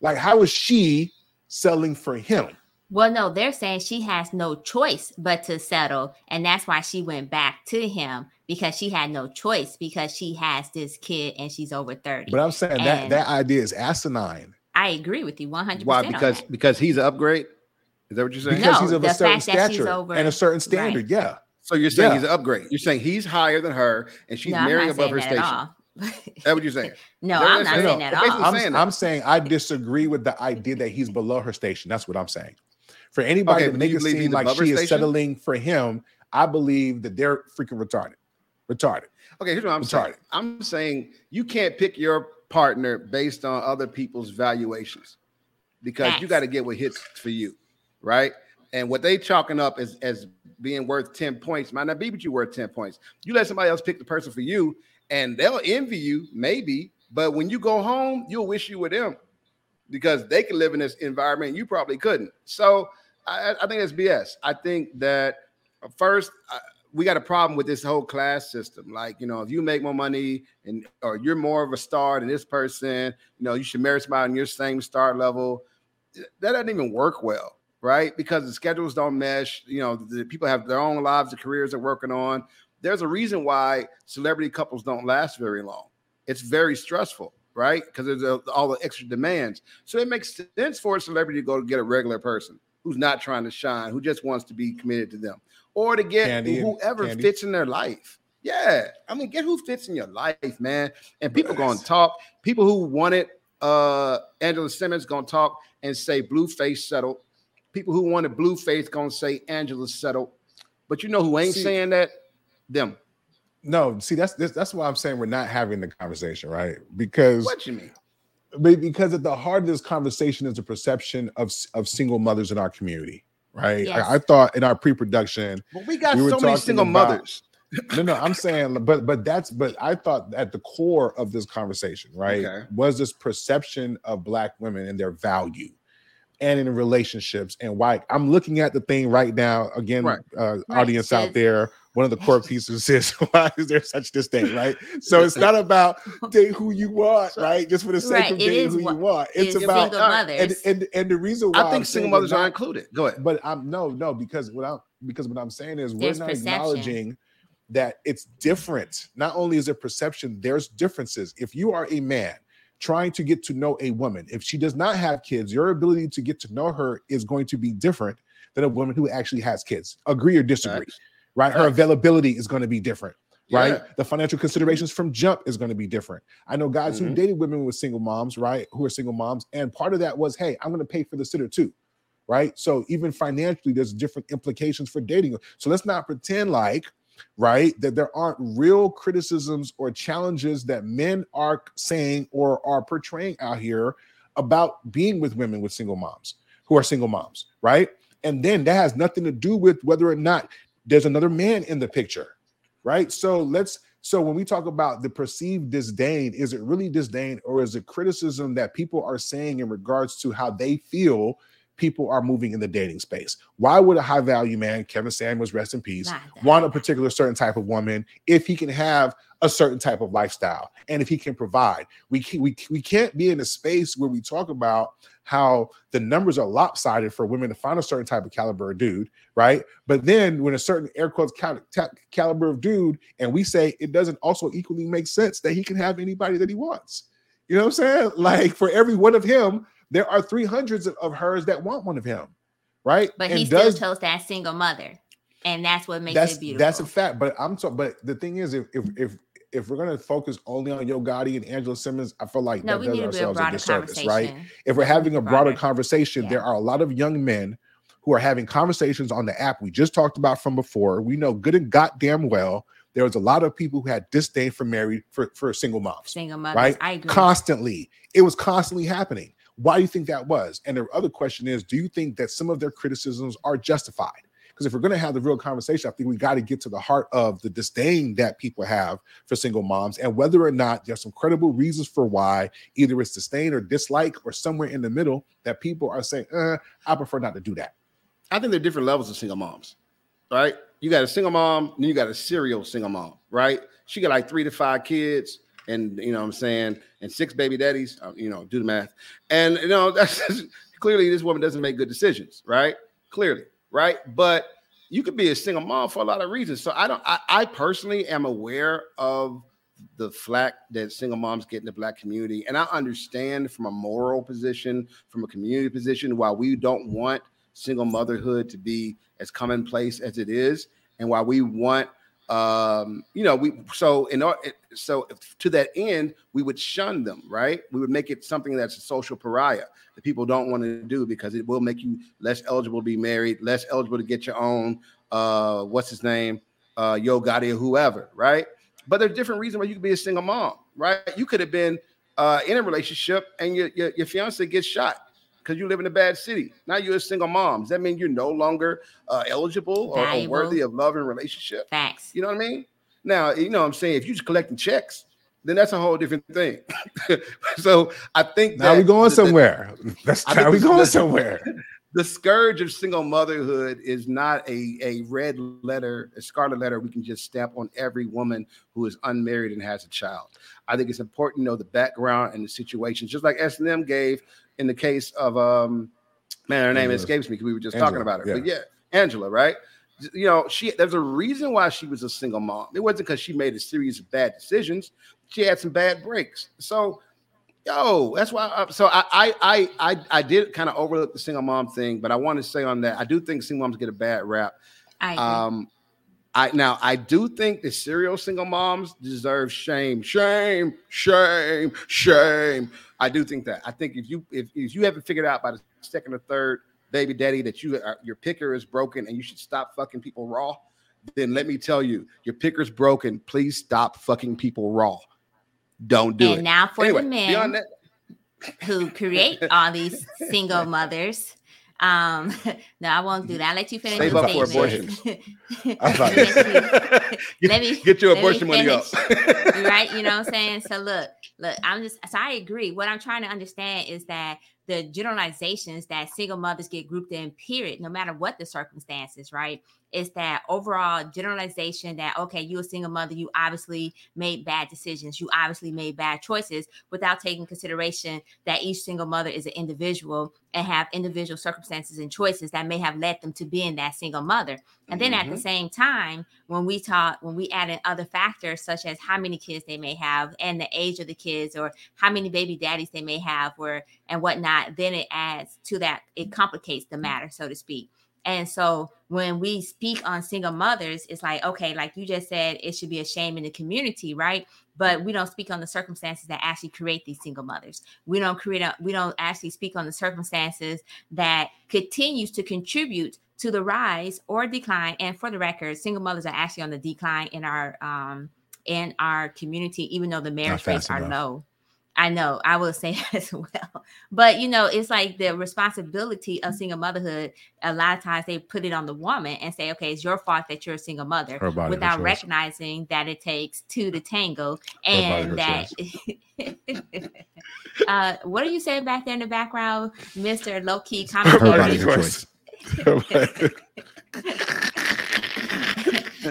Like, how is she selling for him. Well, no, they're saying she has no choice but to settle. And that's why she went back to him because she had no choice because she has this kid and she's over 30. But I'm saying and that that idea is asinine. I agree with you 100 Why? Because because he's an upgrade? Is that what you're saying? Because no, he's of a certain stature over, and a certain standard. Right. Yeah. So you're saying yeah. he's an upgrade. You're saying he's higher than her and she's no, marrying above her station. That what <laughs> you're saying? no, I'm not saying, that at all. I'm, saying, I'm saying I disagree with the idea that he's below her station. That's what I'm saying. For anybody okay, to make it seem like she station? is settling for him, I believe that they're freaking retarded. Retarded. Okay, here's what I'm Retarded. saying. I'm saying you can't pick your partner based on other people's valuations because you got to get what hits for you, right? And what they chalking up as as being worth 10 points might not be what you worth 10 points. You let somebody else pick the person for you, and they'll envy you, maybe, but when you go home, you'll wish you were them because they can live in this environment and you probably couldn't. So I, I think that's BS. I think that uh, first uh, we got a problem with this whole class system. Like, you know, if you make more money and or you're more of a star than this person, you know, you should marry somebody on your same star level. That doesn't even work well, right? Because the schedules don't mesh. You know, the people have their own lives, the careers they're working on. There's a reason why celebrity couples don't last very long. It's very stressful, right? Because there's a, all the extra demands. So it makes sense for a celebrity to go get a regular person who's not trying to shine, who just wants to be committed to them, or to get Candy whoever Candy. fits in their life. Yeah, I mean, get who fits in your life, man. And people going to talk. People who wanted uh Angela Simmons going to talk and say Blueface settled. People who wanted Blueface going to say Angela settled. But you know who ain't See- saying that? Them. No, see, that's that's, that's why I'm saying we're not having the conversation, right? Because What you mean? But because at the heart of this conversation is a perception of of single mothers in our community, right? Yes. I, I thought in our pre-production, Well, we got We were so many single about- mothers. no, no, I'm saying, but but that's but I thought at the core of this conversation, right, Okay. was this perception of black women and their value, and in relationships and why I'm looking at the thing right now again, Right. uh, Right, audience out there. One of the core pieces <laughs> is why is there such this thing, right? So it's not about <laughs> date who you want, right? Just for the sake Right, of it dating is who you what- want. It's It's about single and- and, and and the reason why I think I'm single mothers we're included. Go ahead. but I'm no, no, because what I'm because what I'm saying is There's we're not perception. acknowledging that it's different. Not only is there perception, there's differences. If you are a man trying to get to know a woman, if she does not have kids, your ability to get to know her is going to be different than a woman who actually has kids. Agree or disagree, Facts. right? Her availability is going to be different. Right, Yeah. the financial considerations from jump is going to be different. I know guys who Mhm. dated women with single moms, right? Who are single moms, and part of that was, hey, I'm going to pay for the sitter too right? So even financially, there's different implications for dating. So let's not pretend like, right, that there aren't real criticisms or challenges that men are saying or are portraying out here about being with women with single moms who are single moms, right? And then that has nothing to do with whether or not there's another man in the picture, right? So let's so when we talk about the perceived disdain, is it really disdain or is it criticism that people are saying in regards to how they feel people are moving in the dating space? Why would a high value man, Kevin Samuels, rest in peace, want a particular certain type of woman if he can have a certain type of lifestyle and if he can provide? We can, we we can't be in a space where we talk about how the numbers are lopsided for women to find a certain type of caliber of dude, right? But then when a certain air quotes cal- caliber of dude, and we say it doesn't also equally make sense that he can have anybody that he wants. You know what I'm saying? Like for every one of him, there are 300s of, of hers that want one of him, right? But And he does- still chose that single mother, and that's what makes that's it beautiful. that's a fact. But I'm so. But the thing is, if if if if we're gonna focus only on Yo Gotti and Angela Simmons, I feel like no, that does to a ourselves a disservice, right? If we're having a broader Broader. conversation, there are a lot of young men who are having conversations on the app we just talked about from before. We know good and goddamn well there was a lot of people who had disdain for married for, for single moms Single mothers, right? I agree. Constantly. It was constantly happening. Why do you think that was? And the other question is, do you think that some of their criticisms are justified? Because if we're going to have the real conversation, I think we got to get to the heart of the disdain that people have for single moms and whether or not there's some credible reasons for why either it's disdain or dislike or somewhere in the middle that people are saying, uh, I prefer not to do that. I think there are different levels of single moms, right? You got a single mom, then you got a serial single mom, right? She got like three to five kids, and you know what I'm saying, and six baby daddies. uh, you know, do the math, and you know <laughs> that's clearly this woman doesn't make good decisions, right? Clearly, right? But you could be a single mom for a lot of reasons. So I don't. I, I personally am aware of the flack that single moms get in the black community, and I understand from a moral position, from a community position, why we don't want single motherhood to be as commonplace as it is, and why we want um, you know, we so in our so to that end, we would shun them, right? We would make it something that's a social pariah that people don't want to do because it will make you less eligible to be married, less eligible to get your own uh what's his name, uh Yo Gotti or whoever, right? But there's different reasons why you could be a single mom, right? You could have been uh in a relationship and your your, your fiance gets shot because you live in a bad city. Now you're a single mom. Does that mean you're no longer uh, eligible or, or worthy of love and relationship? Facts. You know what I mean? Now, you know what I'm saying? If you're just collecting checks, then that's a whole different thing. <laughs> so I think Now that we going the- the- somewhere. <laughs> That's how we this- going this- somewhere. the scourge of single motherhood is not a, a red letter, a scarlet letter we can just stamp on every woman who is unmarried and has a child. I think it's important to know the background and the situations, just like S.N.M gave in the case of um man, her name Angela. escapes me because we were just Angela, talking about her. yeah. But yeah, Angela, right? You know, she there's a reason why she was a single mom. It wasn't because she made a series of bad decisions. She had some bad breaks. So Yo, that's why. I, so I, I, I, I, I did kind of overlook the single mom thing, but I want to say on that, I do think single moms get a bad rap. I agree. Um, I now I do think the serial single moms deserve shame, shame, shame, shame. I do think that. I think if you if, if you haven't figured out by the second or third baby daddy that you are, your picker is broken and you should stop fucking people raw, then let me tell you, your picker's broken. Please stop fucking people raw. Don't do and it. now for anyway, the men that, who create all these single mothers. Um, <laughs> no, I won't do that. I'll let you finish. Save your up for statement. <laughs> I thought- Let me- <laughs> get, let me- get your abortion money up. right? You know what I'm saying? So look, look, I'm just so I agree. What I'm trying to understand is that the generalizations that single mothers get grouped in, period, no matter what the circumstances, right? Is that overall generalization that okay, you're a single mother, you obviously made bad decisions, you obviously made bad choices without taking consideration that each single mother is an individual and have individual circumstances and choices that may have led them to being that single mother. And then at the Mhm. same time, when we talk, when we add in other factors such as how many kids they may have and the age of the kids or how many baby daddies they may have or and whatnot, then it adds to that, it complicates the matter, so to speak. And so when we speak on single mothers, it's like, okay, like you just said, it should be a shame in the community, right? But we don't speak on the circumstances that actually create these single mothers. We don't create a, we don't actually speak on the circumstances that continues to contribute to the rise or decline. And for the record, single mothers are actually on the decline in our um in our community, even though the marriage rates are enough. low. I know, I will say <laughs> that as well. But you know, it's like the responsibility of single motherhood. A lot of times they put it on the woman and say, okay, it's your fault that you're a single mother body, her without choice. recognizing that it takes two to tango and her that <laughs> uh what are you saying back there in the background mr low-key Her comment body, choice. <laughs>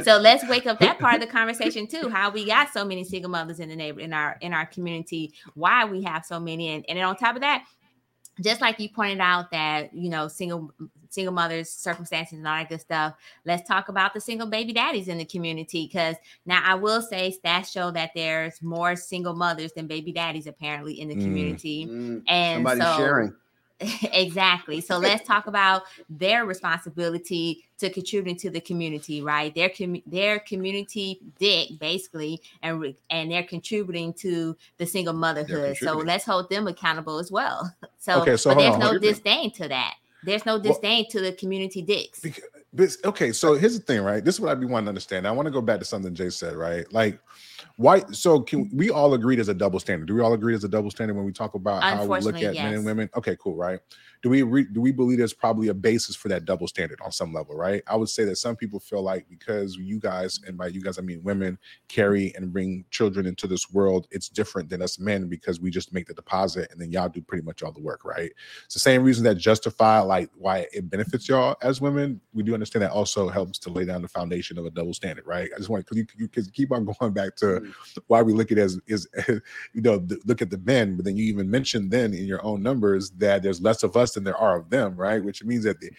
so let's wake up that part of the <laughs> conversation too how we got so many single mothers in the neighbor in our in our community why we have so many and, and then on top of that just like you pointed out that you know single single mothers circumstances and all that good stuff let's talk about the single baby daddies in the community because now i will say stats show that there's more single mothers than baby daddies apparently in the Mm. community Mm, and Somebody so sharing. <laughs> exactly. So let's talk about their responsibility to contributing to the community, right? Their com- their community dick basically, and re- and they're contributing to the single motherhood. So let's hold them accountable as well. So, Okay, so but there's on, no disdain to that. There's no disdain to the community dicks. Bec- But okay, so here's the thing, right? This is what I'd be wanting to understand. I want to go back to something Jay said, right? Like, why? So can we all agree there's a double standard? Do we all agree there's a double standard when we talk about how we look at men and women? Okay, cool, right? Do we re- do we believe there's probably a basis for that double standard on some level, right? I would say that some people feel like because you guys, and by you guys I mean women, carry and bring children into this world, it's different than us men because we just make the deposit and then y'all do pretty much all the work, right? It's the same reason that justify like why it benefits y'all as women. We do understand that also helps to lay down the foundation of a double standard, right? I just want because you, you keep on <laughs> going back to. Why we look at it as is <laughs> you know look at the men, but then you even mentioned then in your own numbers that there's less of us than there are of them, right? Which means that the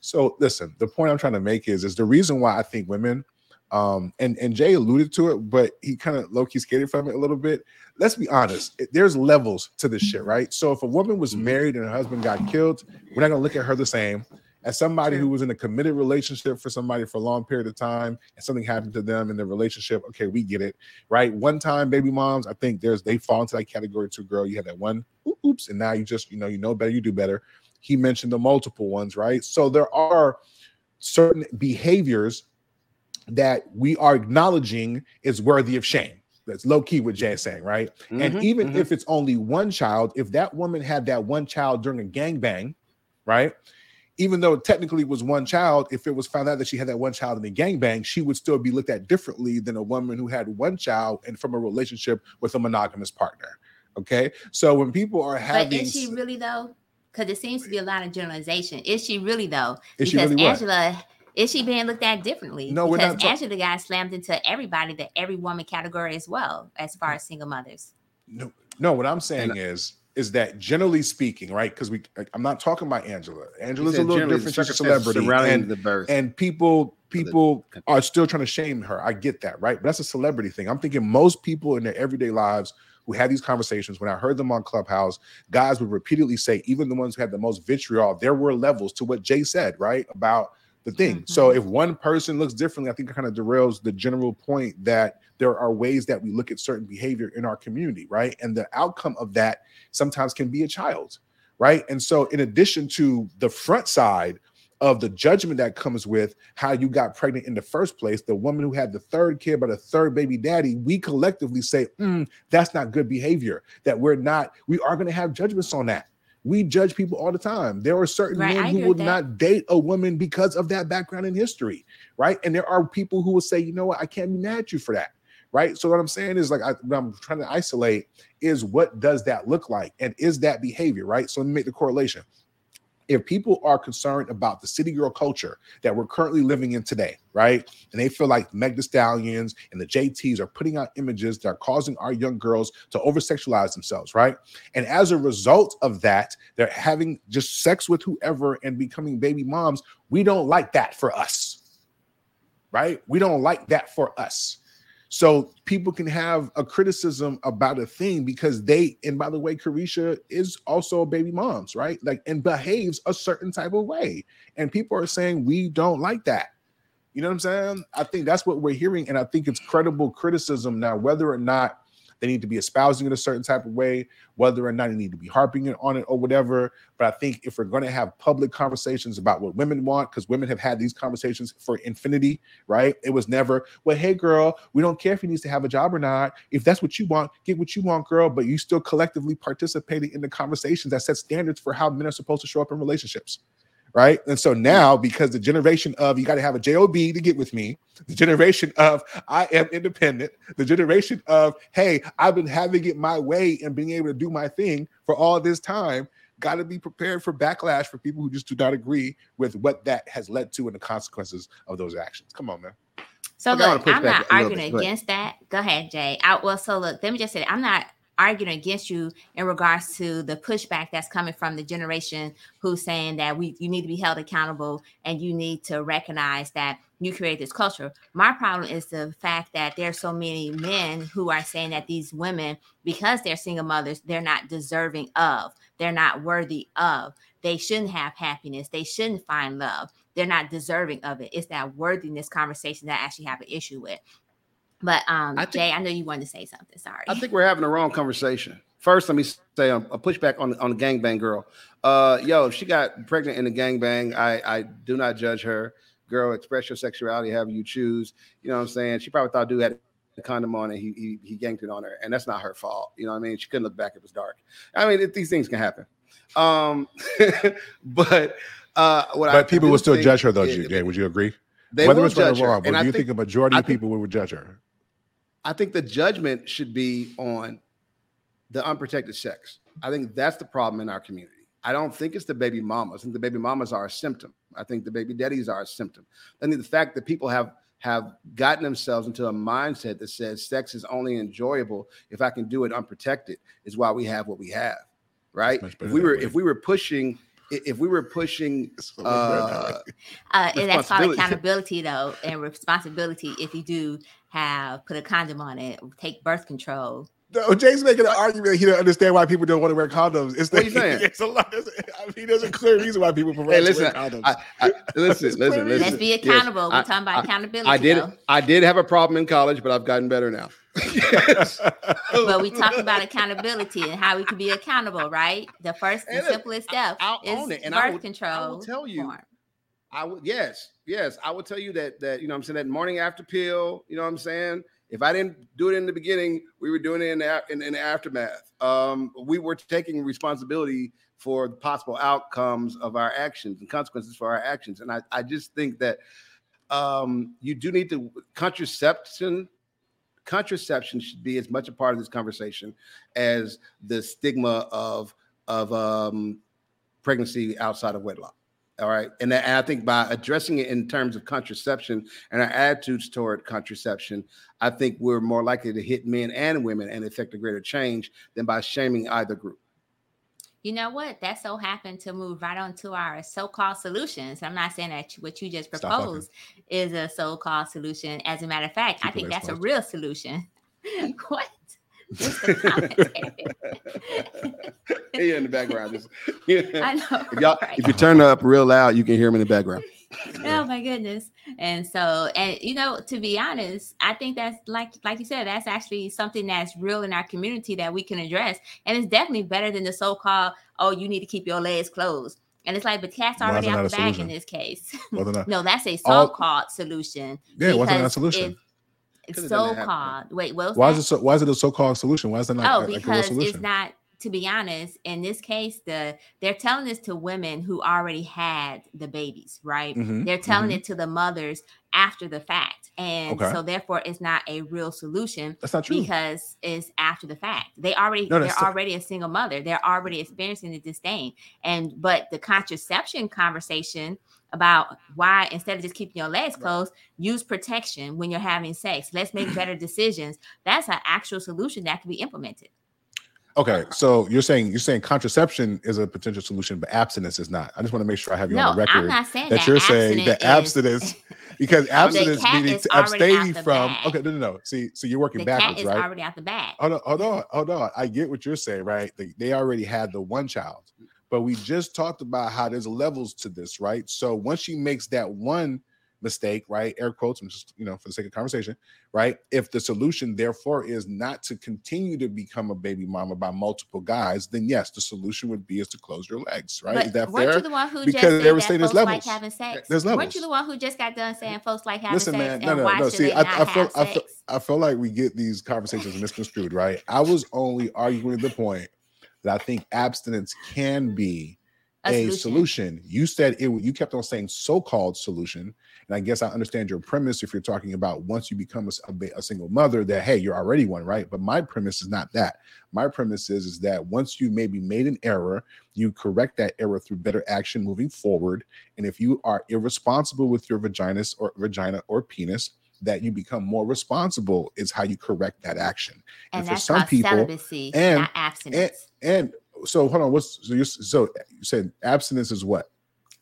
so listen, the point I'm trying to make is is the reason why I think women um and and Jay alluded to it, but he kind of low key skated from it a little bit. Let's be honest, there's levels to this shit, right? So if a woman was Mhm. married and her husband got killed, we're not gonna look at her the same. As somebody who was in a committed relationship for somebody for a long period of time and something happened to them in the relationship, okay, we get it, right? One time baby moms, I think there's they fall into that category too, girl. You have that one oops, and now you just, you know, you know better, you do better. He mentioned the multiple ones, right? So there are certain behaviors that we are acknowledging is worthy of shame. That's low key what Jay is saying, right? and Mhm, even mhm. if it's only one child, if that woman had that one child during a gangbang, right? Even though it technically was one child, if it was found out that she had that one child in a gangbang, she would still be looked at differently than a woman who had one child and from a relationship with a monogamous partner. Okay. So when people are having. But having is she really though? Because it seems to be a lot of generalization. Is she really though? Is she because really? Angela, is she being looked at differently? No, we're because not talk- Angela got slammed into everybody, the every woman category as well, as far as single mothers. No, no. What I'm saying And- is, is that generally speaking, right? Because we, I'm not talking about Angela. Angela's a little different. She's a celebrity, and the birth. and people people country. are still trying to shame her. I get that, right? But that's a celebrity thing. I'm thinking most people in their everyday lives who had these conversations, when I heard them on Clubhouse, guys would repeatedly say, even the ones who had the most vitriol, there were levels to what Jay said, right? About the thing. So if one person looks differently, I think it kind of derails the general point that there are ways that we look at certain behavior in our community, right? And the outcome of that sometimes can be a child, right? And so, in addition to the front side of the judgment that comes with how you got pregnant in the first place, the woman who had the third kid by the third baby daddy, we collectively say, "Mm, that's not good behavior. That we're not, we are going to have judgments on that. We judge people all the time. There are certain Right, men who would not date a woman because of that background in history, right? And there are people who will say, you know what, I can't be mad at you for that, right? So what I'm saying is like I, what I'm trying to isolate is what does that look like, and is that behavior, right? So let me make the correlation. If people are concerned about the city girl culture that we're currently living in today, right? And they feel like Meg Thee Stallions and the JTs are putting out images that are causing our young girls to over sexualize themselves, right? And as a result of that, they're having just sex with whoever and becoming baby moms. We don't like that for us, right? We don't like that for us. So people can have a criticism about a thing because they, and by the way, Carisha is also a baby mom's, right? Like, and behaves a certain type of way. And people are saying we don't like that. You know what I'm saying? I think that's what we're hearing. And I think it's credible criticism now, whether or not they need to be espousing it a certain type of way, whether or not they need to be harping on it or whatever. But I think if we're going to have public conversations about what women want, because women have had these conversations for infinity, right? It was never, well, hey, girl, we don't care if he needs to have a job or not. If that's what you want, get what you want, girl. But you still collectively participating in the conversations that set standards for how men are supposed to show up in relationships right? And so now, because the generation of you got to have a job to get with me, the generation of I am independent, the generation of hey, I've been having it my way and being able to do my thing for all this time. Got to be prepared for backlash for people who just do not agree with what that has led to and the consequences of those actions. Come on, man. So Okay, look, I'm not arguing bit. Go ahead. against that. Go ahead, Jay. I, well, so look, let me just say, I'm not arguing against you in regards to the pushback that's coming from the generation who's saying that we you need to be held accountable and you need to recognize that you create this culture. My problem is the fact that there's so many men who are saying that these women, because they're single mothers, they're not deserving of, they're not worthy of, they shouldn't have happiness, they shouldn't find love, they're not deserving of it. It's that worthiness conversation that I actually have an issue with. But um, I think- Jay, I know you wanted to say something. Sorry. I think we're having the wrong <laughs> conversation. First, let me say a, a pushback on on the gangbang girl. Uh, yo, if she got pregnant in a gangbang, I I do not judge her. Girl, express your sexuality however you choose. You know what I'm saying? She probably thought dude had a condom on and he he, he ganked it on her, and that's not her fault. You know what I mean? She couldn't look back; it was dark. I mean, it, these things can happen. Um, <laughs> but uh, what I But people do will still judge her, though. is- Jay, would you agree? They Whether it's right or wrong, but do you think think a majority I of think- people would judge her? I think the judgment should be on the unprotected sex. I think that's the problem in our community. I don't think it's the baby mamas. I think the baby mamas are a symptom. I think the baby daddies are a symptom. I think the fact that people have have gotten themselves into a mindset that says sex is only enjoyable if I can do it unprotected is why we have what we have. Right? If we were if we were pushing if we were pushing It's a little better that uh, way. Uh, and that's called accountability, though, and responsibility. If you do have put a condom on it, take birth control, No, Jay's making an argument. He don't understand why people don't want to wear condoms. It's What you saying? <laughs> It's a lot. There's, I mean, there's a clear reason why people prefer Hey, to listen, wear condoms. I, I, listen, listen, listen. Let's be accountable. I- We're talking about I- accountability. I did. though. I did have a problem in college, but I've gotten better now. <laughs> Yes. But we talk about accountability and how we can be accountable, right? The first and And look, simplest step I'll is own it, and birth I will- control. I will tell you, form. I would yes, yes. I would tell you that that you know what I'm saying that morning after pill, you know what I'm saying? If I didn't do it in the beginning, we were doing it in the, in, in the aftermath. Um, we were taking responsibility for the possible outcomes of our actions and consequences for our actions. And I, I just think that um, you do need to contraception contraception should be as much a part of this conversation as the stigma of of um, pregnancy outside of wedlock. All right, and, I think by addressing it in terms of contraception and our attitudes toward contraception, I think we're more likely to hit men and women and affect a greater change than by shaming either group. You know what? That so happened to move right on to our so-called solutions. I'm not saying that what you just proposed is a so-called solution. As a matter of fact, I Keep it think that's a real solution. <laughs> what? Mr. Commentary. Here in the background, just- <laughs> I know. if y'all, right? if you turn up real loud, you can hear him in the background. <laughs> oh my goodness and so and you know to be honest i think that's like like you said that's actually something that's real in our community that we can address and it's definitely better than the so-called oh you need to keep your legs closed and it's like but cat's Why already that out not the bag solution? in this case Well, then, <laughs> no that's a so-called solution yeah, what's that not a because solution? It's Could've done that half so-called wait what Why that? is it so? Why is it a so-called solution? Why is it not Oh, a- because solution? it's not. To be honest, in this case, the they're telling this to women who already had the babies, right? Mhm, They're telling mhm. it to the mothers after the fact, and Okay. so therefore, it's not a real solution That's not true. because it's after the fact. They already No, they're already a single mother. They're already experiencing the disdain, and but the contraception conversation about why instead of just keeping your legs closed, use protection when you're having sex. Let's make better decisions. That's an actual solution that can be implemented. Okay, so you're saying you're saying contraception is a potential solution, but abstinence is not. I just want to make sure I have you No, on the record I'm not saying that, that. you're saying that abstinence <laughs> because abstinence meaning to abstaining from. bag. Okay, no, no, no. See, so you're working the backwards, right? already out the bag. Hold on, hold on, hold on. I get what you're saying, right? They, they already had the one child, but we just talked about how there's levels to this, right? So once she makes that one mistake, right? Air quotes, I'm just, you know, for the sake of conversation, right? If the solution, therefore, is not to continue to become a baby mama by multiple guys, then yes, the solution would be is to close your legs, right? But is that fair? you the one who Because they were saying there's folks like having sex? There's Weren't you the one who just got done saying folks like having Listen, sex Listen, man, no, no, no. See, I, I feel, I feel, I feel like we get these conversations misconstrued, right? I was only arguing the point that I think abstinence can be A a, solution. solution. You said it. You kept on saying so-called solution, and I guess I understand your premise if you're talking about once you become a, a a single mother that hey, you're already one, right? But my premise is not that. My premise is is that once you maybe made an error, you correct that error through better action moving forward. And if you are irresponsible with your vaginas or vagina or penis, that you become more responsible is how you correct that action. and for that's some people, celibacy, and- not abstinence. And so hold on, what's so you so you said abstinence is what?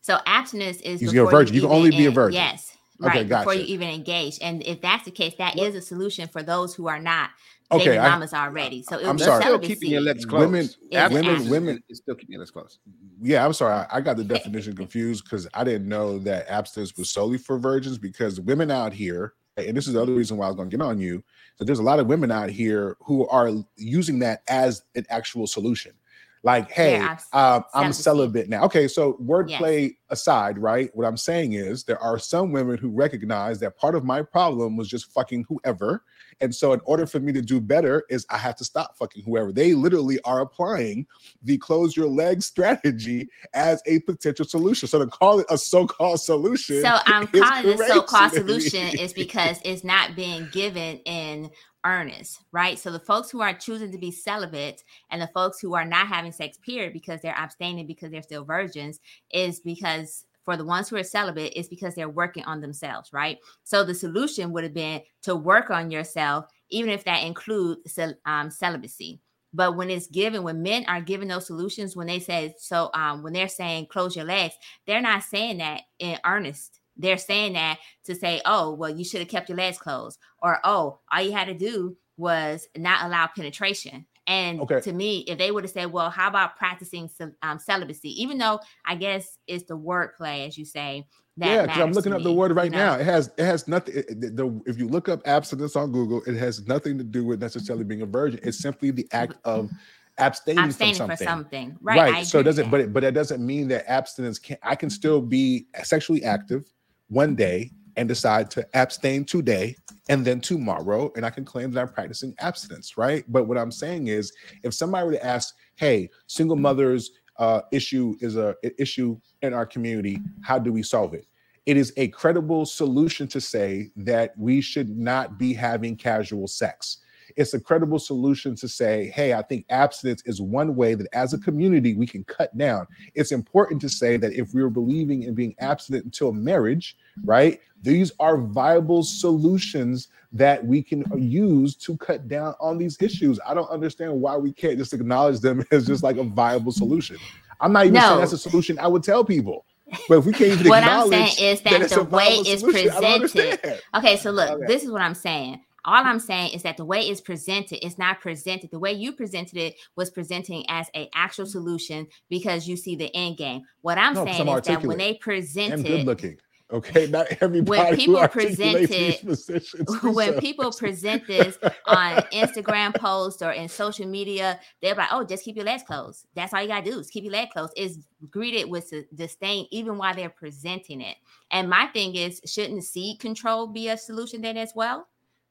so abstinence is You can a virgin. You can only be a virgin. Yes, Okay, right. Before you even engage, and if that's the case, that is What- a solution for those who are not Okay, baby I- mamas already. So it would I'm sorry. Still keeping your legs closed. Women- Is women- abstinence. women- It's still keeping your legs closed. Yeah, I'm sorry. I, I got the definition confused because I didn't know that abstinence was solely for virgins because women out here, and this is the other reason why I was going to get on you, that there's a lot of women out here who are using that as an actual solution. Like, hey, abs- um, I'm celibate now. Okay, so Yes. wordplay aside, right? What I'm saying is there are some women who recognize that part of my problem was just fucking whoever. And so, in order for me to do better, is I have to stop fucking whoever. They literally are applying the close your legs <laughs> strategy as a potential solution. So to call it a so-called solution. So I'm <laughs> calling it a so-called solution is because it's not being given in earnest, right? So the folks who are choosing to be celibate and the folks who are not having sex, period, because they're abstaining because they're still virgins, is because for the ones who are celibate, is because they're working on themselves, right? So the solution would have been to work on yourself, even if that includes um, celibacy. But when it's given, when men are given those solutions, when they say so, um, when they're saying close your legs, they're not saying that in earnest. They're saying that to say, oh, well, you should have kept your legs closed, or oh, all you had to do was not allow penetration. And Okay. to me, if they would have said, well, how about practicing um, celibacy? Even though I guess it's the wordplay, as you say, that yeah, because I'm looking up the me, word you right know? now. It has it has nothing. it- the, if you look up abstinence on Google, it has nothing to do with necessarily mm-hmm. being a virgin. It's simply the act of abstaining, Abstaining from something. something. Right. I so it doesn't, but it, but that doesn't mean that abstinence can. I can mm-hmm. still be sexually active one day and decide to abstain today and then tomorrow, and I can claim that I'm practicing abstinence, right? But what I'm saying is, if somebody were to ask, "Hey, single mothers uh, issue is a issue in our community. How do we solve it?" It is a credible solution to say that we should not be having casual sex it's a credible solution to say, hey, I think abstinence is one way that as a community we can cut down. It's important to say that if we're believing in being abstinent until marriage, right, these are viable solutions that we can use to cut down on these issues. I don't understand why we can't just acknowledge them <laughs> as just like a viable solution. I'm not even saying that's a solution I would tell people. But if we can't even What I'm acknowledge saying is that it's the way it's solution, I don't presented- Okay, so look, Okay. this is what I'm saying. All I'm saying is that the way it's presented it's not presented. The way you presented it was presenting as a actual mm-hmm. solution because you see the end game. What I'm No, saying is that when they and present good looking. Okay, not everybody people who articulates these <laughs> when so- people present this on <laughs> Instagram posts or in social media, they're like, "Oh, just keep your legs closed. That's all you gotta do is keep your legs closed." Is greeted with disdain even while they're presenting it. And my thing is, shouldn't seed control be a solution then as well?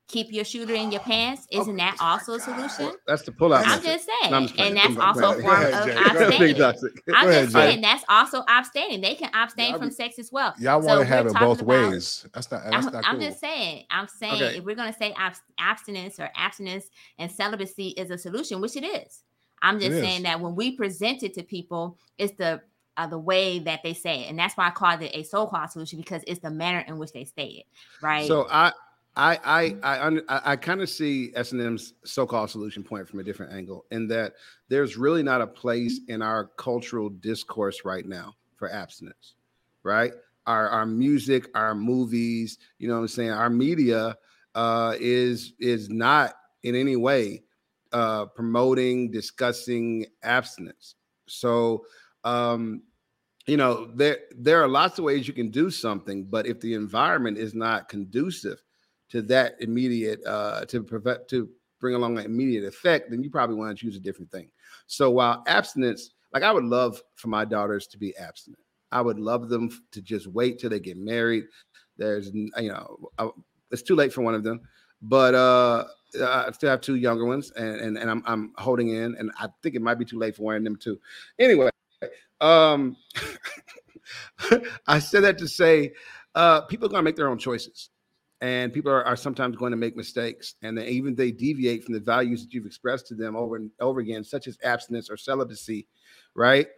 Keep your shooter in your pants. Isn't that also a solution? That's the pullout. I'm method. just saying, No, I'm just and that's Go ahead. also a form ahead, of Jay. Go ahead. Big abstaining. I'm ahead, just Jay. saying that's also abstaining. They can abstain Y'all from sex as well. Y'all want to we're have it both about- ways. That's not. That's I'm, not I'm just saying. I'm saying Okay. if we're gonna say abs- abstinence or abstinence and celibacy is a solution, which it is. I'm just It saying is. that when we present it to people, it's the uh, the way that they say it, and that's why I called it a so-called solution because it's the manner in which they say it. Right. So I I I I I, I kind of see S and M's so-called solution point from a different angle, in that there's really not a place in our cultural discourse right now for abstinence, right? Our our music, our movies, you know what I'm saying, our media uh, is is not in any way uh, promoting, discussing abstinence. So um, you know there there are lots of ways you can do something but if the environment is not conducive to that immediate uh to prevent to bring along that immediate effect then you probably want to choose a different thing. So while abstinence like i would love for my daughters to be abstinent. I would love them to just wait till they get married. There's you know uh, it's too late for one of them but uh I still have two younger ones, and, and and I'm I'm holding in, and I think it might be too late for one of them too. Anyway, um, <laughs> I said that to say uh, people are to make their own choices, and people are, are sometimes going to make mistakes, and they, even they deviate from the values that you've expressed to them over and over again, such as abstinence or celibacy, right?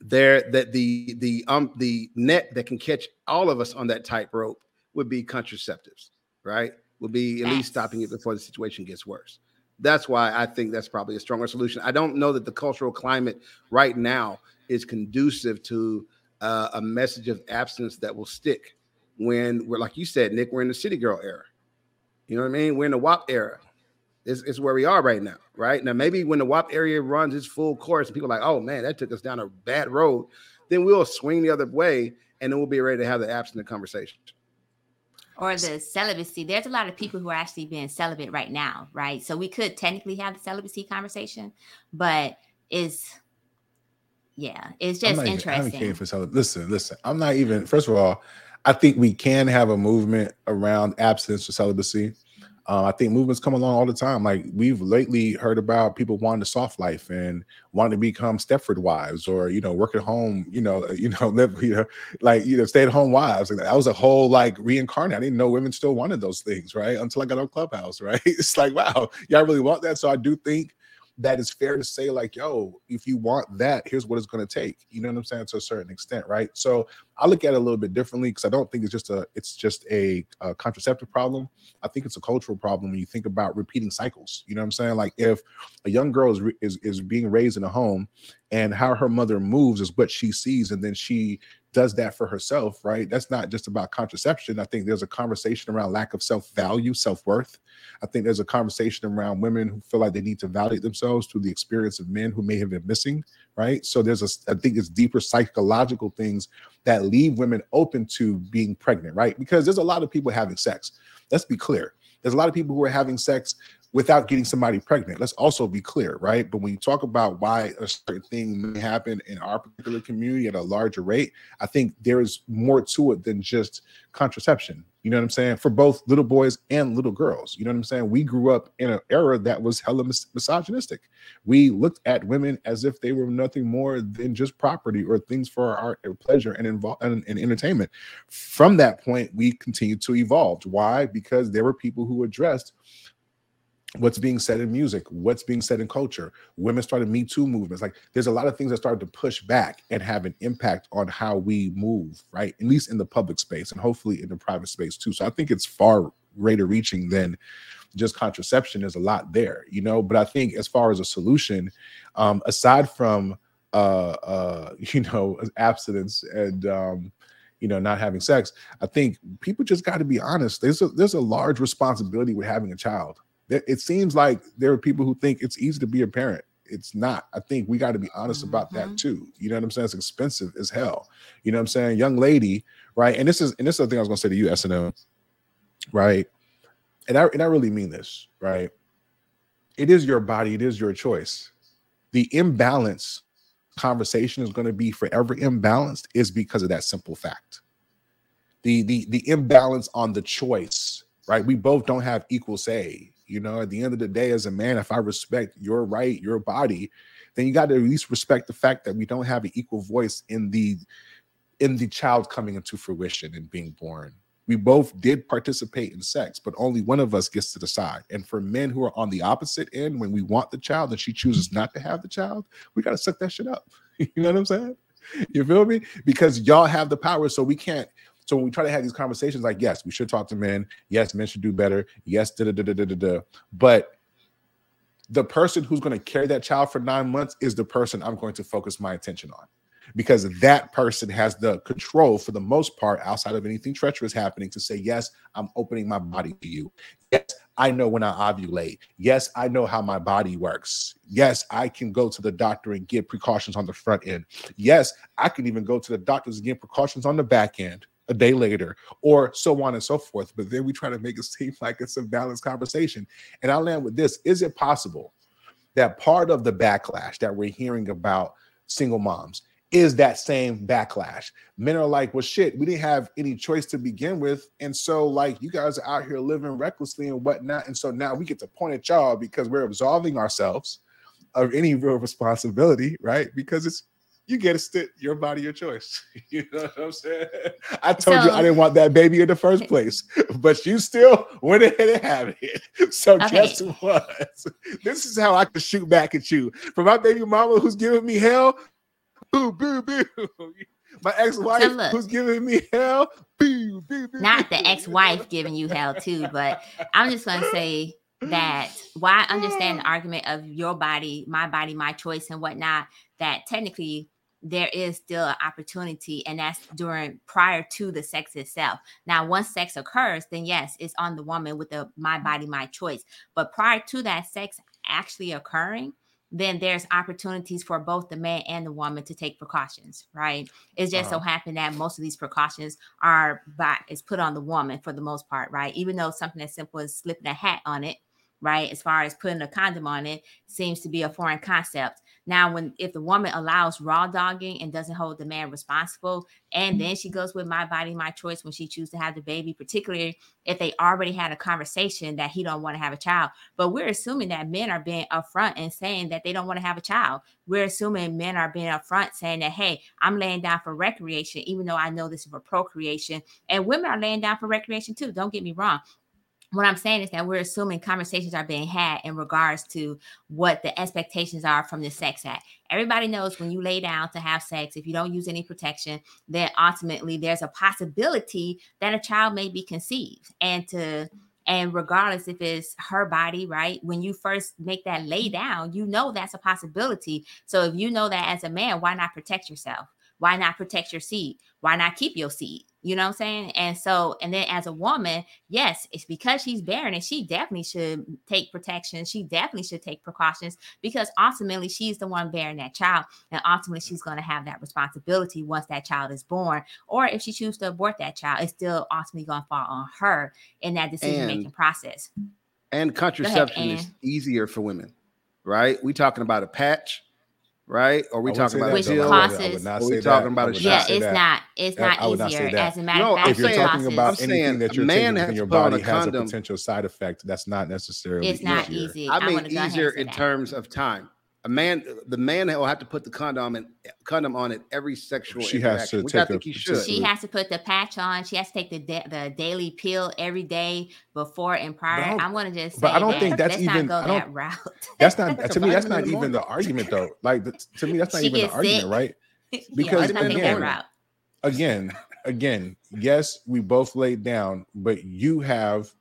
There, that the the um the net that can catch all of us on that tightrope would be contraceptives, right? Would be at least stopping it before the situation gets worse. That's why I think that's probably a stronger solution. I don't know that the cultural climate right now is conducive to uh, a message of abstinence that will stick when we're like you said, Nic, we're in the city girl era. You know what I mean? We're in the WAP era. It's, it's where we are right now, right? Now, maybe when the WAP area runs its full course and people are like, oh man, that took us down a bad road, then we'll swing the other way and then we'll be ready to have the abstinent conversation. or the celibacy. There's a lot of people who are actually being celibate right now, right? So we could technically have the celibacy conversation, but it's yeah, it's I'm just not even advocating interesting. for celi- Listen, listen. I'm not even. First of all, I think we can have a movement around abstinence or celibacy. Uh, I think movements come along all the time. Like we've lately heard about people wanting the soft life and wanting to become Stepford wives, or you know, work at home. You know, <laughs> you know, live. You know, like you know, stay at home wives. Like, that was a whole like reincarnate. I didn't know women still wanted those things, right? Until I got on Clubhouse, <laughs> right? It's like, wow, y'all really want that. So I do think that it's fair to say, like, yo, if you want that, here's what it's going to take. You know what I'm saying? To a certain extent, right? So I look at it a little bit differently because I don't think it's just a it's just a, a, contraceptive problem. I think it's a cultural problem when you think about repeating cycles. You know what I'm saying? Like if a young girl is is, is being raised in a home and how her mother moves is what she sees, and then she does that for herself, right? That's not just about contraception. I think there's a conversation around lack of self value, self worth. I think there's a conversation around women who feel like they need to validate themselves through the experience of men who may have been missing, right? So there's a, I think it's deeper psychological things that leave women open to being pregnant, right? Because there's a lot of people having sex. Let's be clear. There's a lot of people who are having sex without getting somebody pregnant. Let's also be clear, right? But when you talk about why a certain thing may happen in our particular community at a larger rate, I think there is more to it than just contraception. You know what I'm saying? For both little boys and little girls. You know what I'm saying? We grew up in an era that was hella mis- misogynistic. We looked at women as if they were nothing more than just property or things for our, pleasure and, invo- and, and entertainment. From that point, we continued to evolve. Why? Because there were people who addressed what's being said in music, what's being said in culture. Women started Me Too movements. Like there's a lot of things that started to push back and have an impact on how we move, right? At least in the public space and hopefully in the private space too. So I think it's far greater reaching than just contraception. There's a lot there, you know. But I think as far as a solution, um, aside from uh uh, <laughs> you know, abstinence and um you know, not having sex. I think people just got to be honest. There's a there's a large responsibility with having a child it seems like there are people who think it's easy to be a parent. It's not. I think we got to be honest mm-hmm. about that mm-hmm. too. You know what I'm saying? It's expensive as hell. You know what I'm saying? Young lady, right? And this is and this is the thing I was gonna say to you, SNL, right? And I and I really mean this, right? It is your body, it is your choice. The imbalance conversation is going to be forever imbalanced is because of that simple fact. The the the imbalance on the choice, right? We both don't have equal say you know, at the end of the day, as a man, if I respect your right, your body, then you got to at least respect the fact that we don't have an equal voice in the in the child coming into fruition and being born. We both did participate in sex, but only one of us gets to decide. And for men who are on the opposite end, when we want the child and she chooses not to have the child, we got to suck that shit up. <laughs> you know what I'm saying? You feel me? Because y'all have the power, so we can't so when we try to have these conversations, like, yes, we should talk to men. Yes, men should do better. Yes, da da da da da da. But the person who's going to carry that child for nine months is the person I'm going to focus my attention on because that person has the control for the most part outside of anything treacherous happening to say yes i'm opening my body to you yes i know when i ovulate yes i know how my body works yes i can go to the doctor and get precautions on the front end yes i can even go to the doctors and get precautions on the back end a day later, or so on and so forth. But then we try to make it <laughs> seem like it's a balanced conversation. And I'll land with this Is it possible that part of the backlash that we're hearing about single moms is that same backlash? Men are like, well, shit, we didn't have any choice to begin with. And so, like, you guys are out here living recklessly and whatnot. And so now we get to point at y'all because we're absolving ourselves of any real responsibility, right? Because it's you get a sit your body, your choice. <laughs> you know what I'm saying? I told so, you I didn't want that baby in the first place, <laughs> but you still went ahead and had it. <laughs> So okay. guess what? This is how I can shoot back at you. For my baby mama who's giving me hell, boo, boo, boo. My ex-wife so look, who's giving me hell, boo, boo, boo. Not the ex-wife giving you hell too, but I'm just gonna say that why I understand the argument of your body, my body, my choice, and whatnot, that technically there is still an opportunity and that's during prior to the sex itself. Now once sex occurs then yes it's on the woman with the my body my choice. But prior to that sex actually occurring then there's opportunities for both the man and the woman to take precautions right? It just uh-huh. so happened that most of these precautions are by is put on the woman for the most part right? Even though something as simple as slipping a hat on it right as far as putting a condom on it seems to be a foreign concept now, when if the woman allows raw dogging and doesn't hold the man responsible, and mm-hmm. then she goes with my body, my choice when she chooses to have the baby, particularly if they already had a conversation that he don't want to have a child. But we're assuming that men are being upfront and saying that they don't want to have a child. We're assuming men are being upfront saying that, hey, I'm laying down for recreation, even though I know this is for procreation. And women are laying down for recreation too. Don't get me wrong what I'm saying is that we're assuming conversations are being had in regards to what the expectations are from the sex act. Everybody knows when you lay down to have sex, if you don't use any protection, then ultimately there's a possibility that a child may be conceived. And to and regardless if it's her body, right? When you first make that lay down, you know that's a possibility. So if you know that as a man, why not protect yourself? Why not protect your seed? Why not keep your seed? You know what I'm saying? And so, and then as a woman, yes, it's because she's barren and she definitely should take protection. She definitely should take precautions because ultimately she's the one bearing that child. And ultimately she's going to have that responsibility once that child is born. Or if she chooses to abort that child, it's still ultimately going to fall on her in that decision making process. And contraception ahead, is easier for women, right? We talking about a patch right? Or we talking about which pill? causes? Or we talking about a yeah, it's not. It's not easier. Not As a matter of fact, if you're talking causes, about anything that you're taking in your body has a potential side effect, that's not necessarily. It's not easier. easy. I mean, easier in terms of time a man, the man will have to put the condom and condom on it every sexual. She has to take I think a, he should. She has to put the patch on. She has to take the da- the daily pill every day before and prior. I'm going to just. but I don't that. think that's Let's even. Not go that route. <laughs> That's not <laughs> to me. That's not even the argument though. Like to me, that's not she even the argument, sick. right? <laughs> Because yeah, again, again, again, yes, we both laid down, but you have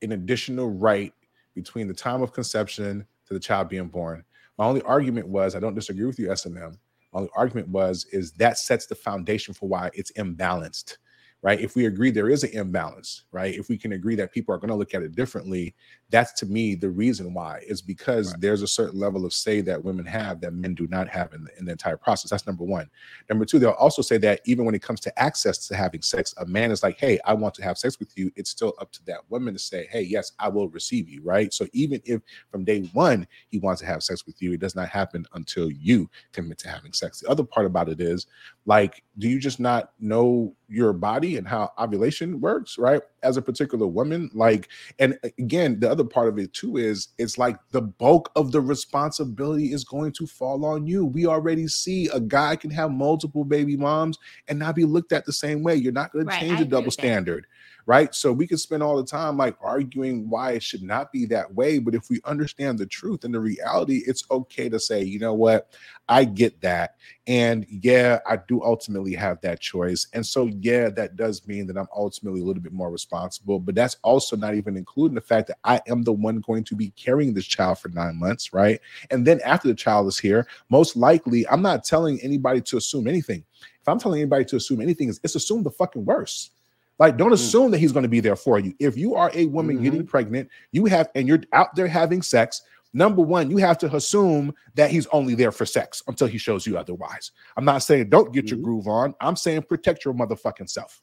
an additional right between the time of conception to the child being born my only argument was I don't disagree with you, SNM. My only argument was is that sets the foundation for why it's imbalanced right? If we agree there is an imbalance, right? If we can agree that people are going to look at it differently, that's to me the reason why is because right. there's a certain level of say that women have that men do not have in the, in the entire process. That's number one. Number two, they'll also say that even when it comes to access to having sex, a man is like, hey, I want to have sex with you. It's still up to that woman to say, hey, yes, I will receive you, right? So even if from day one he wants to have sex with you, it does not happen until you commit to having sex. The other part about it is like, do you just not know your body and how ovulation works, right? As a particular woman, like, and uh, again, the other part of it too is it's like the bulk of the responsibility is going to fall on you. We already see a guy can have multiple baby moms and not be looked at the same way. You're not going right, to change a double standard right? So we can spend all the time like arguing why it should not be that way. But if we understand the truth and the reality, it's okay to say, you know what, I get that. And yeah, I do ultimately have that choice. And so, yeah, that does mean that I'm ultimately a little bit more responsible. But that's also not even including the fact that I am the one going to be carrying this child for nine months, right? And then after the child is here, most likely, I'm not telling anybody to assume anything. If I'm telling anybody to assume anything, it's assume the fucking worst like, don't mm. assume that he's going to be there for you. If you are a woman mm-hmm. getting pregnant, you have, and you're out there having sex, number one, you have to assume that he's only there for sex until he shows you otherwise. I'm not saying don't get mm-hmm. your groove on. I'm saying protect your motherfucking self,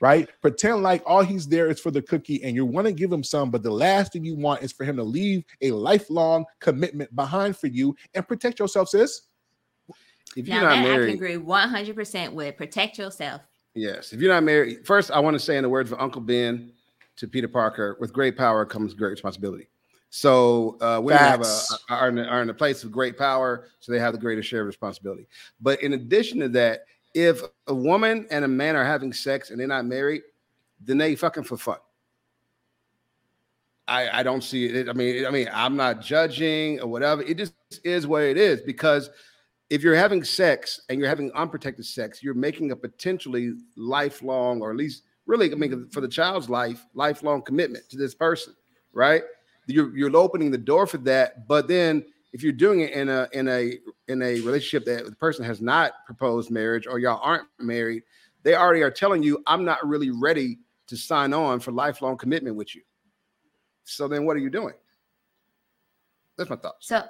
right? Pretend like all he's there is for the cookie and you want to give him some, but the last thing you want is for him to leave a lifelong commitment behind for you and protect yourself, sis. If you're now, not married, I can agree 100% with protect yourself. Yes. If you're not married, first I want to say in the words of Uncle Ben to Peter Parker, with great power comes great responsibility. So uh, women have a, are, in a, are in a place of great power, so they have the greatest share of responsibility. But in addition to that, if a woman and a man are having sex and they're not married, then they fucking for fun. I, I don't see it. I mean, I mean, I'm not judging or whatever. It just is what it is because if you're having sex and you're having unprotected sex, you're making a potentially lifelong, or at least really, I mean, for the child's life, lifelong commitment to this person, right? You're you're opening the door for that. But then if you're doing it in a in a in a relationship that the person has not proposed marriage or y'all aren't married, they already are telling you, I'm not really ready to sign on for lifelong commitment with you. So then what are you doing? That's my thought. So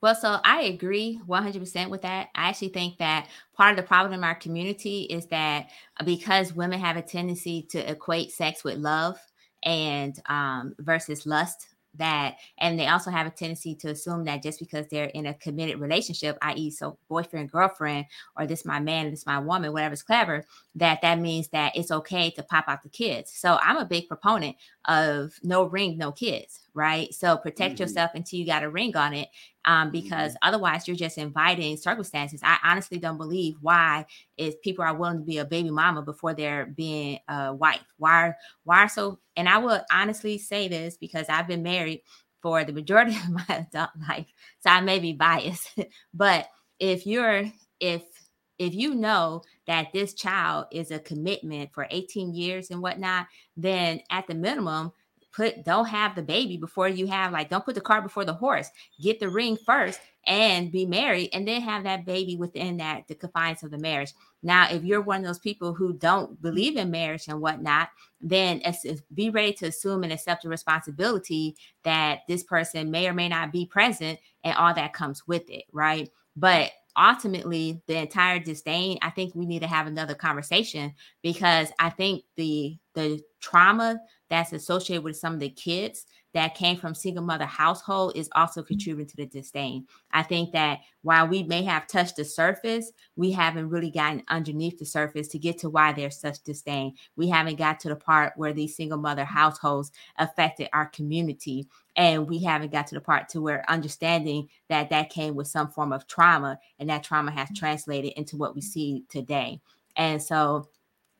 well, so I agree 100% with that. I actually think that part of the problem in our community is that because women have a tendency to equate sex with love and um, versus lust, that and they also have a tendency to assume that just because they're in a committed relationship i.e so boyfriend girlfriend or this my man this my woman whatever's clever that that means that it's okay to pop out the kids. So i'm a big proponent of no ring no kids right? So protect Mhm. yourself until you got a ring on it, um, because otherwise you're just inviting circumstances. I honestly don't believe why if people are willing to be a baby mama before they're being a wife. Why? Why so? And I will honestly say this because I've been married for the majority <laughs> of my adult life, so I may be biased, <laughs> but if you're if if you know that this child is a commitment for 18 years and whatnot, then at the minimum, put don't have the baby before you have like don't put the cart before the horse. Get the ring first and be married, and then have that baby within that the confines of the marriage. Now, if you're one of those people who don't believe in marriage and whatnot, then be ready to assume and accept the responsibility that this person may or may not be present and all that comes with it, right? But ultimately, the entire disdain, I think we need to have another conversation because I think the the trauma that's associated with some of the kids that came from single mother household is also mm-hmm. contributing to the disdain. I think that while we may have touched the surface, we haven't really gotten underneath the surface to get to why there's such disdain. We haven't got to the part where these single mother households affected our community and we haven't got to the part to where understanding that that came with some form of trauma and that trauma has mm-hmm. translated into what we see today and so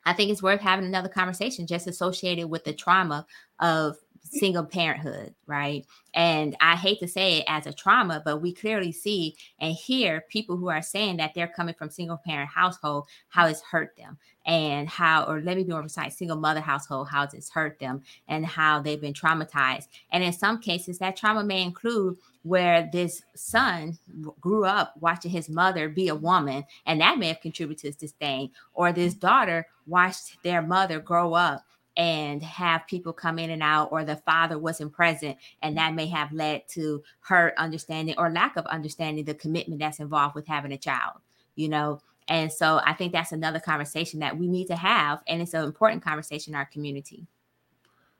i think it's worth having another conversation just associated with the trauma of single parenthood right? And i hate to say it as a trauma but we clearly see and hear people who are saying that they're coming from single parent household how it's hurt them and how or let me be more precise single mother household how it's hurt them and how they've been traumatized. And in some cases, that trauma may include where this son grew up watching his mother be a woman, and that may have contributed to his disdain, or this daughter watched their mother grow up and have people come in and out, or the father wasn't present, and that may have led to her understanding or lack of understanding the commitment that's involved with having a child, you know. And so I think that's another conversation that we need to have, and it's an important conversation in our community.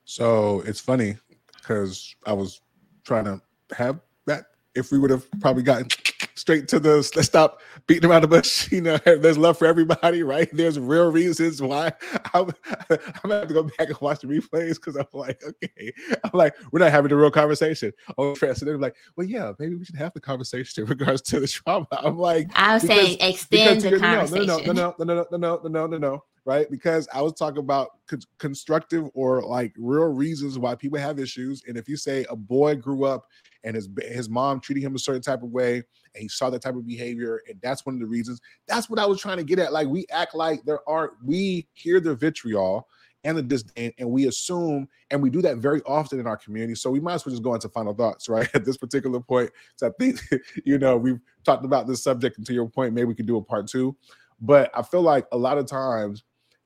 So it's funny because I was trying to have that. If we would have probably gotten straight to the let's stop beating around the bush, <laughs> you know, there's love for everybody, right? There's real reasons why <laughs> I'm, I'm gonna have to go back and watch the replays because I'm like, okay, I'm like, we're not having a real conversation. Oh, interested. They're like, well, yeah, maybe we should have the conversation in regards to the trauma. <laughs> I'm like, I was saying extend the conversation. No, no, no, no, no, no, no, no, no, no, no, right? Because I was talking about con- constructive or like real reasons why people have issues. And if you say a boy grew up and his his mom treating him a certain type of way, and he saw that type of behavior, and that's one of the reasons. That's what I was trying to get at. Like we act like there aren't. We hear the vitriol and the disdain, and we assume, and we do that very often in our community. So we might as well just go into final thoughts, <laughs> right? At this particular point, so I think <laughs> you know we've talked about this subject, to your point, maybe we could do a part two. But I feel like a lot of times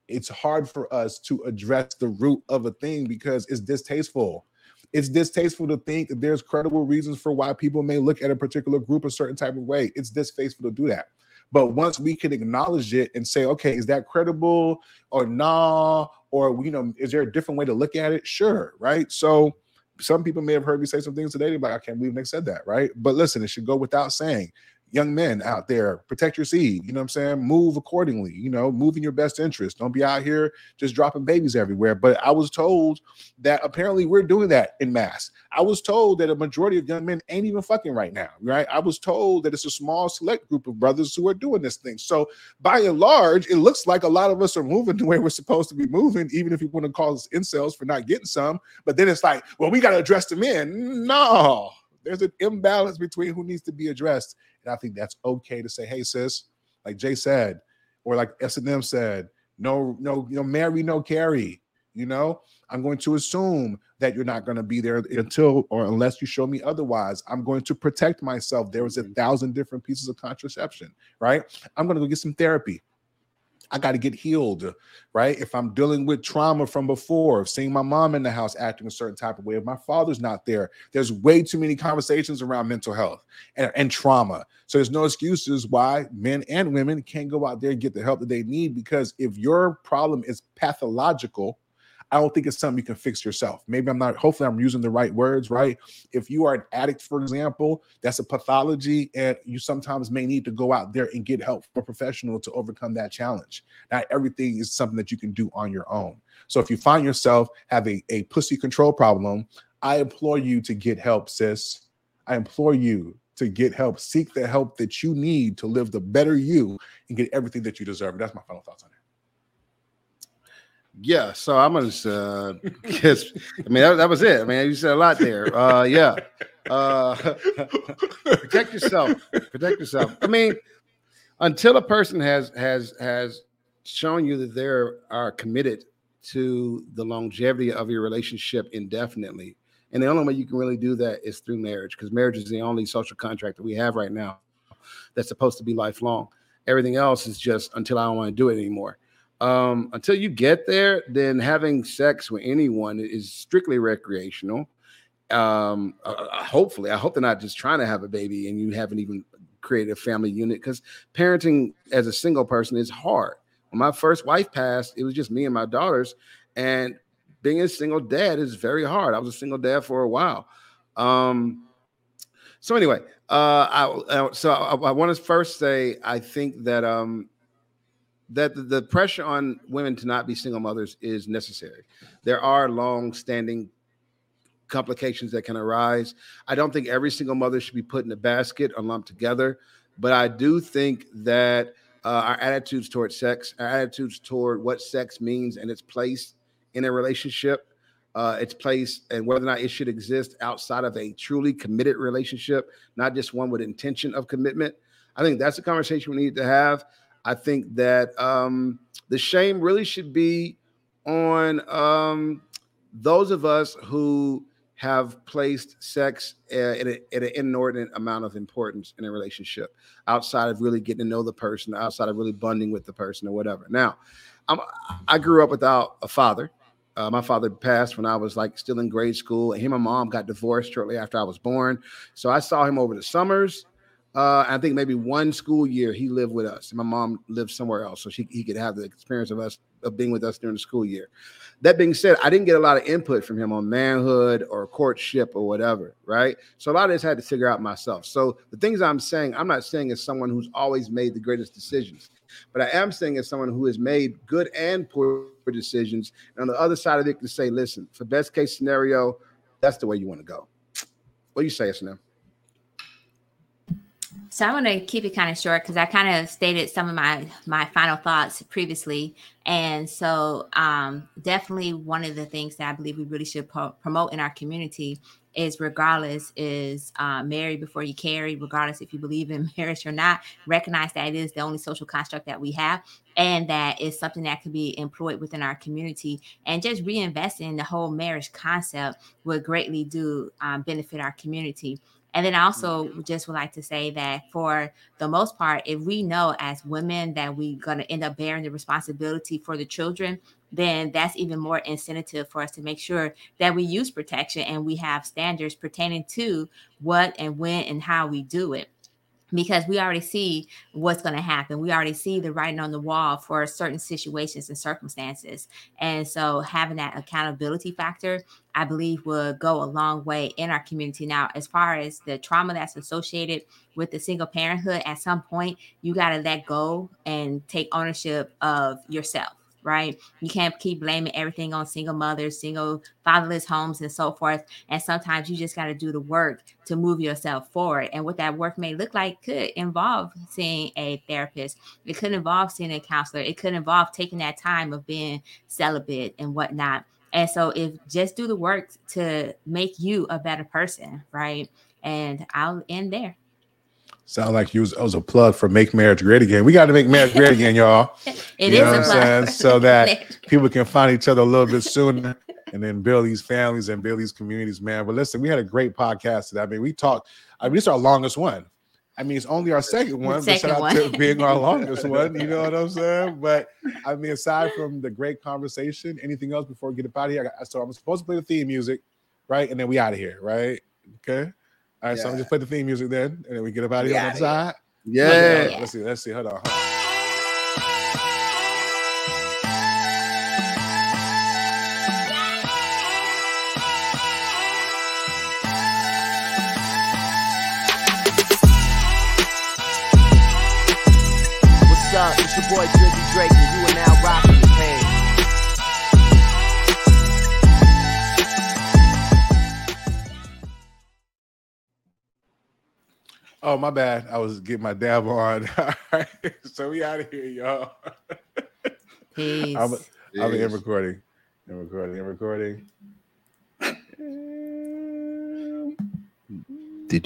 it's hard for us to address the root of a thing because it's distasteful. It's distasteful to think that there's credible reasons for why people may look at a particular group a certain type of way. It's distasteful to do that. But once we can acknowledge it and say, okay, is that credible or nah? Or you know, is there a different way to look at it? Sure, right? So some people may have heard me say some things today, they're like, I can't believe they said that, right? But listen, it should go without saying young men out there, protect your seed. You know what I'm saying? Move accordingly, you know, move in your best interest. Don't be out here just dropping babies everywhere. But I was told that apparently we're doing that in mass. I was told that a majority of young men ain't even fucking right now, right? I was told that it's a small select group of brothers who are doing this thing. So by and large, it looks like a lot of us are moving the way we're supposed to be moving, even if you want to call us incels for not getting some. But then it's like, well, we got to address the men. No, there's an imbalance between who needs to be addressed. And I think that's okay to say, hey, sis, like Jay said, or like S.N.M said, no, no, you know, marry, no carry. You know, I'm going to assume that you're not going to be there until or unless you show me otherwise. I'm going to protect myself. There was a mm-hmm. thousand different pieces of contraception, right? I'm going to go get some therapy. I got to get healed, right? If I'm dealing with trauma from before, seeing my mom in the house acting a certain type of way, if my father's not there, there's way too many conversations around mental health and, and trauma. So there's no excuses why men and women can't go out there and get the help that they need. Because if your problem is pathological, I don't think it's something you can fix yourself. Maybe I'm not, hopefully, I'm using the right words, right? If you are an addict, for example, that's a pathology, and you sometimes may need to go out there and get help from a professional to overcome that challenge. Not everything is something that you can do on your own. So if you find yourself having a pussy control problem, I implore you to get help, sis. I implore you to get help. Seek the help that you need to live the better you and get everything that you deserve. That's my final thoughts on it. Yeah, so I'm gonna uh, <laughs> guess. I mean, that, that, was it. I mean, you said a lot there. Uh, yeah, uh, <laughs> protect yourself. Protect yourself. I mean, until a person has has has shown you that they are committed to the longevity of your relationship indefinitely, and the only way you can really do that is through marriage, because marriage is the only social contract that we have right now that's supposed to be lifelong. Everything else is just until I don't want to do it anymore. Um, until you get there, then having sex with anyone is strictly recreational. Um, uh, uh, hopefully, I hope they're not just trying to have a baby and you haven't even created a family unit because parenting as a single person is hard. When my first wife passed, it was just me and my daughters, and being a single dad is very hard. I was a single dad for a while. Um, so anyway, uh, I, uh, so I, I want to first say I think that um, that the, pressure on women to not be single mothers is necessary. There are long-standing complications that can arise. I don't think every single mother should be put in a basket or lumped together, but I do think that uh, our attitudes toward sex, our attitudes toward what sex means and its place in a relationship, uh, its place and whether or not it should exist outside of a truly committed relationship, not just one with intention of commitment. I think that's a conversation we need to have. I think that um, the shame really should be on um, those of us who have placed sex uh, at, a, an inordinate amount of importance in a relationship outside of really getting to know the person, outside of really bonding with the person or whatever. Now, I'm, i grew up without a father. Uh, my father passed when I was like still in grade school, and him and my mom got divorced shortly after I was born. So I saw him over the summers uh, I think maybe one school year he lived with us. My mom lived somewhere else, so she, he could have the experience of us of being with us during the school year. That being said, I didn't get a lot of input from him on manhood or courtship or whatever, right? So a lot of this I had to figure out myself. So the things I'm saying, I'm not saying as someone who's always made the greatest decisions, but I am saying as someone who has made good and poor decisions. And on the other side of it, to say, listen, for best case scenario, that's the way you want to go. What do you say, Snem? So I'm going to keep it kind of short because I kind of stated some of my my final thoughts previously, and so um, definitely one of the things that I believe we really should pro- promote in our community is regardless is uh, marry before you carry, regardless if you believe in <laughs> marriage or not. Recognize that it is the only social construct that we have, and that is something that could be employed within our community. And just reinvesting in the whole marriage concept would greatly do um, benefit our community. And then I also just would like to say that for the most part, if we know as women that we're going to end up bearing the responsibility for the children, then that's even more incentive for us to make sure that we use protection and we have standards pertaining to what and when and how we do it because we already see what's going to happen. We already see the writing on the wall for certain situations and circumstances. And so having that accountability factor, I believe would go a long way in our community. Now, as far as the trauma that's associated with the single parenthood, at some point you got to let go and take ownership of yourself right? You can't keep blaming everything on single mothers, single fatherless homes, and so forth. And sometimes you just got to do the work to move yourself forward. And what that work may look like could involve seeing a therapist, it could involve seeing a counselor, it could involve taking that time of being celibate and whatnot. And so, if just do the work to make you a better person, right? And I'll end there. Sound like you was, was a plug for Make Marriage Great Again. We got to make marriage great again, y'all. <laughs> It you is a plug. <laughs> So that people can find each other a little bit sooner and then build these families and build these communities, man. But listen, we had a great podcast today. I mean, we talked, I mean, it's our longest one. I mean, it's only our second one, second but shout one. out to being our longest <laughs> one. You know what I'm saying? But I mean, aside from the great conversation, anything else before we get up out of here? so I'm supposed to play the theme music, right? And then we out of here, right? Okay. All right, yeah. so I'm just play the theme music then, and then we get up out of here on the side. Yeah. yeah. Let's see. Let's see. Hold on. What's up? It's your boy Drizzy Drake, and you are now rocking Oh, my bad. I was getting my dab on. <laughs> All right. So we out of here, y'all. Peace. I'm, be I'm in recording. In recording. In recording.